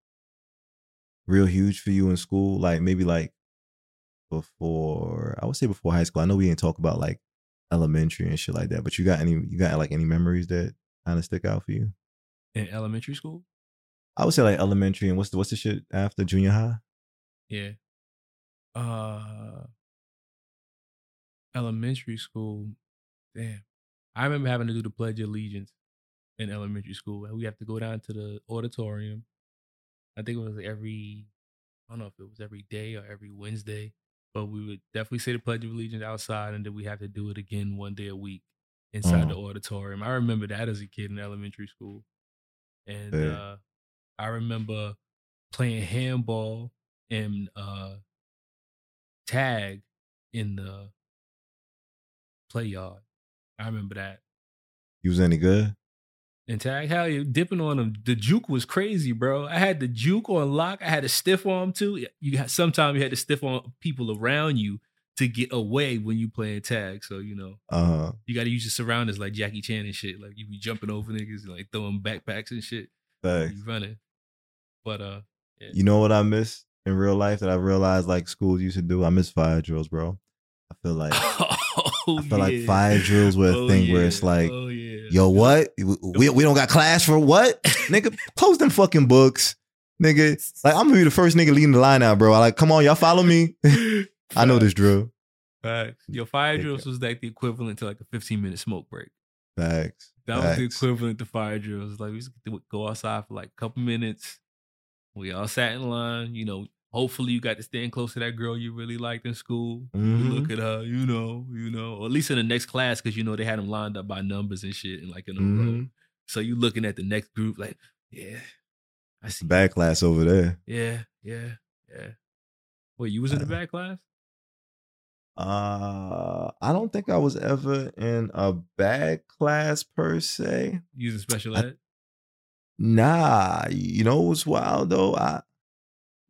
[SPEAKER 8] real huge for you in school, like maybe like before I would say before high school. I know we didn't talk about like elementary and shit like that, but you got any you got like any memories that kind of stick out for you?
[SPEAKER 1] in elementary school?
[SPEAKER 8] I would say like elementary and what's the what's the shit after junior high?
[SPEAKER 1] Yeah. Uh elementary school. Damn. I remember having to do the Pledge of Allegiance in elementary school. We have to go down to the auditorium. I think it was every I don't know if it was every day or every Wednesday, but we would definitely say the Pledge of Allegiance outside and then we have to do it again one day a week inside the auditorium. I remember that as a kid in elementary school. And
[SPEAKER 8] Yeah.
[SPEAKER 1] uh I remember playing handball and uh tag in the play yard. I remember that.
[SPEAKER 8] You was any good?
[SPEAKER 1] And tag, hell, you dipping on them. The juke was crazy, bro. I had the juke on lock. I had a stiff arm too. You had, sometimes you had to stiff on people around you to get away when you playing tag. So you know
[SPEAKER 8] Uh
[SPEAKER 1] you got to use your surroundings like Jackie Chan and shit. Like you be jumping over niggas and like throwing backpacks and shit.
[SPEAKER 8] facts.
[SPEAKER 1] You running, but uh, yeah.
[SPEAKER 8] You know what I miss in real life that I realized like schools used to do? I miss fire drills, bro. I feel like
[SPEAKER 1] Oh,
[SPEAKER 8] I feel like fire drills were a
[SPEAKER 1] Oh,
[SPEAKER 8] thing where it's like,
[SPEAKER 1] oh, yeah.
[SPEAKER 8] yo, what? We, we don't got class for what? nigga, close them fucking books. Nigga, like I'm gonna be the first nigga leading the line out, bro. I like, come on, y'all follow me. I know this drill.
[SPEAKER 1] Facts. Your fire
[SPEAKER 8] Yeah.
[SPEAKER 1] drills was like the equivalent to like a 15 minute smoke break.
[SPEAKER 8] Facts.
[SPEAKER 1] That was the equivalent to fire drills. Like we used to go outside for like a couple minutes. We all sat in line. You know, hopefully you got to stand close to that girl you really liked in school. You
[SPEAKER 8] Mhm.
[SPEAKER 1] look at her, you know, you know, or at least in the next class because you know they had them lined up by numbers and shit and like in a row.
[SPEAKER 8] Mhm.
[SPEAKER 1] So you looking at the next group like, yeah, I see.
[SPEAKER 8] Bad class over there.
[SPEAKER 1] Yeah, yeah, yeah. Wait, you was in the back class?
[SPEAKER 8] Uh, I don't think I was ever in a bad class per se.
[SPEAKER 1] Using special
[SPEAKER 8] I-
[SPEAKER 1] ed?
[SPEAKER 8] Nah, you know what's wild though? I,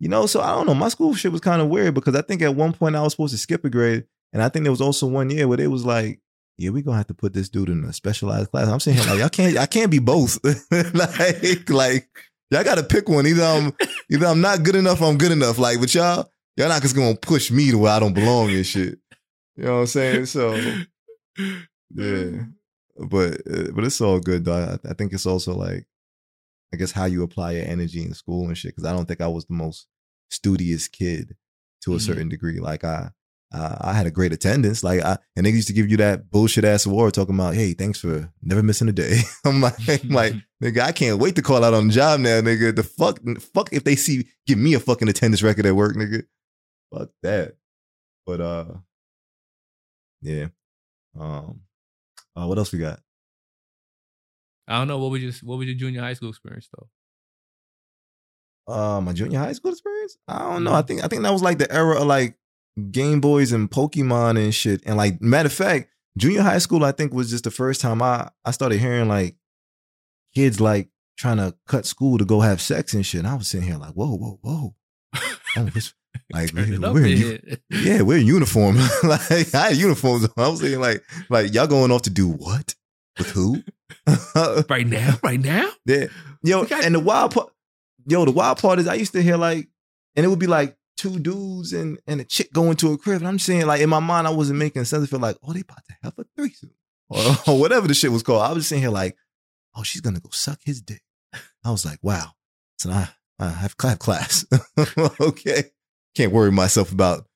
[SPEAKER 8] you know, so I don't know. My school shit was kind of weird because I think at one point I was supposed to skip a grade, And I think there was also one year where they was like, yeah, we're gonna have to put this dude in a specialized class. I'm saying like, I can't, I can't be both. like, like y'all gotta pick one. Either I'm, either I'm not good enough, or I'm good enough. Like, but y'all, y'all not just gonna push me to where I don't belong and shit. You know what I'm saying? So, yeah. But, uh, but it's all good though. I, I think it's also like, I guess how you apply your energy in school and shit. Cause I don't think I was the most studious kid to a
[SPEAKER 1] Mhm.
[SPEAKER 8] certain degree. Like I, uh, I had a great attendance. Like I, and they used to give you that bullshit ass award talking about, hey, thanks for never missing a day. I'm like, I'm like, nigga, I can't wait to call out on the job now, nigga. The fuck, fuck if they see give me a fucking attendance record at work, nigga. Fuck that. But uh, yeah. Um, uh, what else we got?
[SPEAKER 1] I don't know what was your what was your junior high school experience though.
[SPEAKER 8] uh my junior high school experience. I don't know. I think I think that was like the era of like Game Boys and Pokemon and shit. And like matter of fact, junior high school I think was just the first time I I started hearing like kids like trying to cut school to go have sex and shit. And I was sitting here like, whoa, whoa, whoa. Oh, like we're, we're in, yeah, we're in uniform. like I had uniforms. I was saying like like y'all going off to do what with who?
[SPEAKER 1] right now, right now.
[SPEAKER 8] Yeah. Yo, and the wild part, yo, the wild part is I used to hear like, and it would be like two dudes and and a chick going to a crib. And I'm saying like in my mind, I wasn't making sense. I feel like, oh, they about to have a threesome. Or, or whatever the shit was called. I was just sitting here like, oh, she's gonna go suck his dick. I was like, wow. So I, I have, I have class. okay. Can't worry myself about,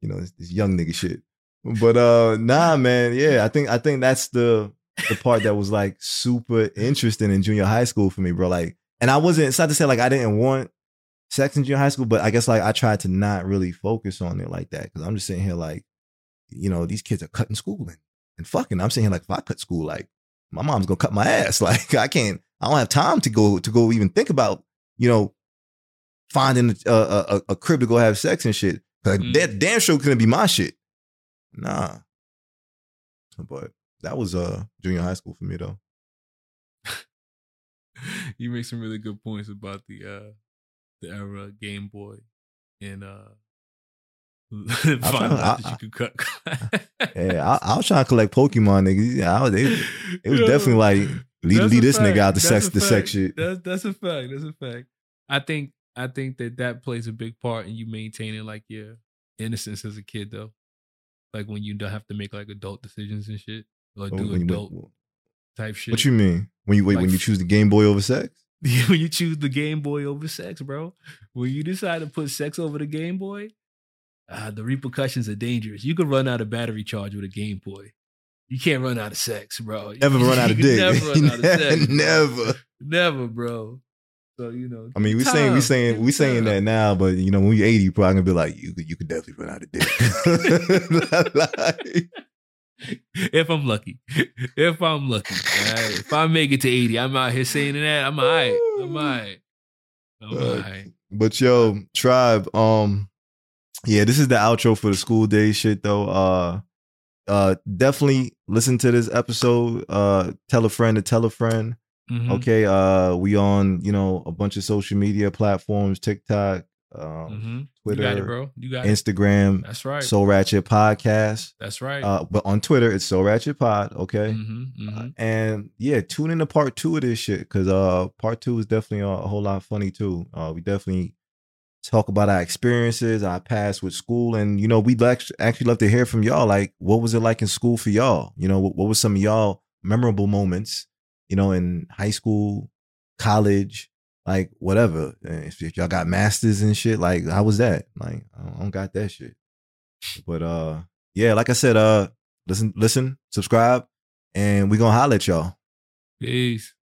[SPEAKER 8] you know, this, this young nigga shit. But uh nah, man, yeah, I think I think that's the the part that was like super interesting in junior high school for me, bro. Like, and I wasn't. It's not to say like I didn't want sex in junior high school, but I guess like I tried to not really focus on it like that because I'm just sitting here like, you know, these kids are cutting school and, and fucking. I'm sitting here like, if I cut school, like my mom's gonna cut my ass. Like I can't. I don't have time to go to go even think about you know finding a a, a, a crib to go have sex and shit. 'Cause
[SPEAKER 1] Mm.
[SPEAKER 8] that damn sure couldn't be my shit. Nah. But that was uh junior high school for me though.
[SPEAKER 1] you make some really good points about the uh the era Game Boy and uh find out that
[SPEAKER 8] I-
[SPEAKER 1] you could cut.
[SPEAKER 8] Yeah, I, I was trying to collect Pokemon niggas. I was, it, was
[SPEAKER 1] Yo,
[SPEAKER 8] definitely like lead, lead this nigga out the
[SPEAKER 1] That's
[SPEAKER 8] sex the
[SPEAKER 1] fact.
[SPEAKER 8] sex shit.
[SPEAKER 1] That's that's a fact. That's a fact. I think I think that that plays a big part in you maintaining like your innocence as a kid though. Like when you don't have to make like adult decisions and shit or do
[SPEAKER 8] When
[SPEAKER 1] adult
[SPEAKER 8] what,
[SPEAKER 1] type shit.
[SPEAKER 8] what you mean when you wait when you choose the Game Boy over sex?
[SPEAKER 1] when you choose the Game Boy over sex, bro. When you decide to put sex over the Game Boy, uh, the repercussions are dangerous. You could run out of battery charge with a Game Boy. You can't run out of sex, bro.
[SPEAKER 8] Never run out of dick.
[SPEAKER 1] Never run out of sex.
[SPEAKER 8] Never.
[SPEAKER 1] Never, bro. So you know.
[SPEAKER 8] I mean, we
[SPEAKER 1] time,
[SPEAKER 8] saying we saying we saying that now, but you know, when you eighty, you probably gonna be like, you could you could definitely run out of dick.
[SPEAKER 1] If I'm lucky. If I'm lucky. right? If I make it to 80, I'm out here saying that. I'm all right. I'm all right. I'm all
[SPEAKER 8] Uh. But yo, tribe, um, yeah, this is the outro for the School Daze shit though. Uh uh definitely listen to this episode. Uh tell a friend to tell a friend.
[SPEAKER 1] Mhm.
[SPEAKER 8] Okay. Uh we on, you know, a bunch of social media platforms, TikTok, um,
[SPEAKER 1] Mhm.
[SPEAKER 8] Twitter,
[SPEAKER 1] You got it, bro. You got it.
[SPEAKER 8] Instagram.
[SPEAKER 1] That's right.
[SPEAKER 8] Soul Ratchet Podcast.
[SPEAKER 1] That's right.
[SPEAKER 8] Uh, but on Twitter, it's Soul Ratchet Pod. Okay.
[SPEAKER 1] Mhm, mhm.
[SPEAKER 8] And yeah, tune in to part two of this shit because uh part two is definitely a, a whole lot funny too. Uh we definitely talk about our experiences, our past with school, and you know, we'd actually love to hear from y'all. Like, what was it like in school for y'all? You know, what, what was some of y'all memorable moments, you know, in high school, college, like whatever. If, y'all got masters and shit, like how was that? Like, I don't, I don't got that shit. But uh yeah, like I said, uh listen, listen, subscribe, and we gonna holler at y'all.
[SPEAKER 1] Peace.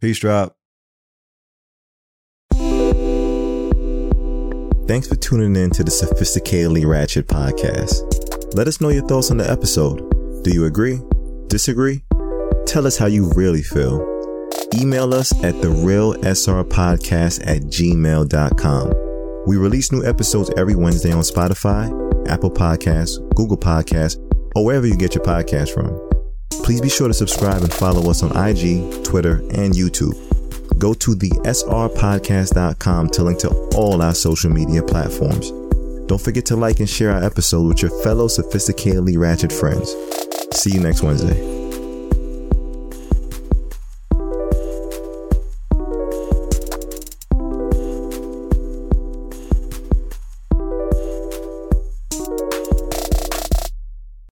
[SPEAKER 8] Peace, drop. Thanks for tuning in to the Sophisticatedly Ratchet podcast. Let us know your thoughts on the episode. Do you agree? Disagree? Tell us how you really feel. Email us at the real SR podcast at gmail.com. We release new episodes every Wednesday on Spotify, Apple Podcasts, Google Podcasts, or wherever you get your podcast from. Please be sure to subscribe and follow us on IG, Twitter, and YouTube. Go to the srpodcast.com to link to all our social media platforms. Don't forget to like and share our episode with your fellow sophisticatedly ratchet friends. See you next Wednesday.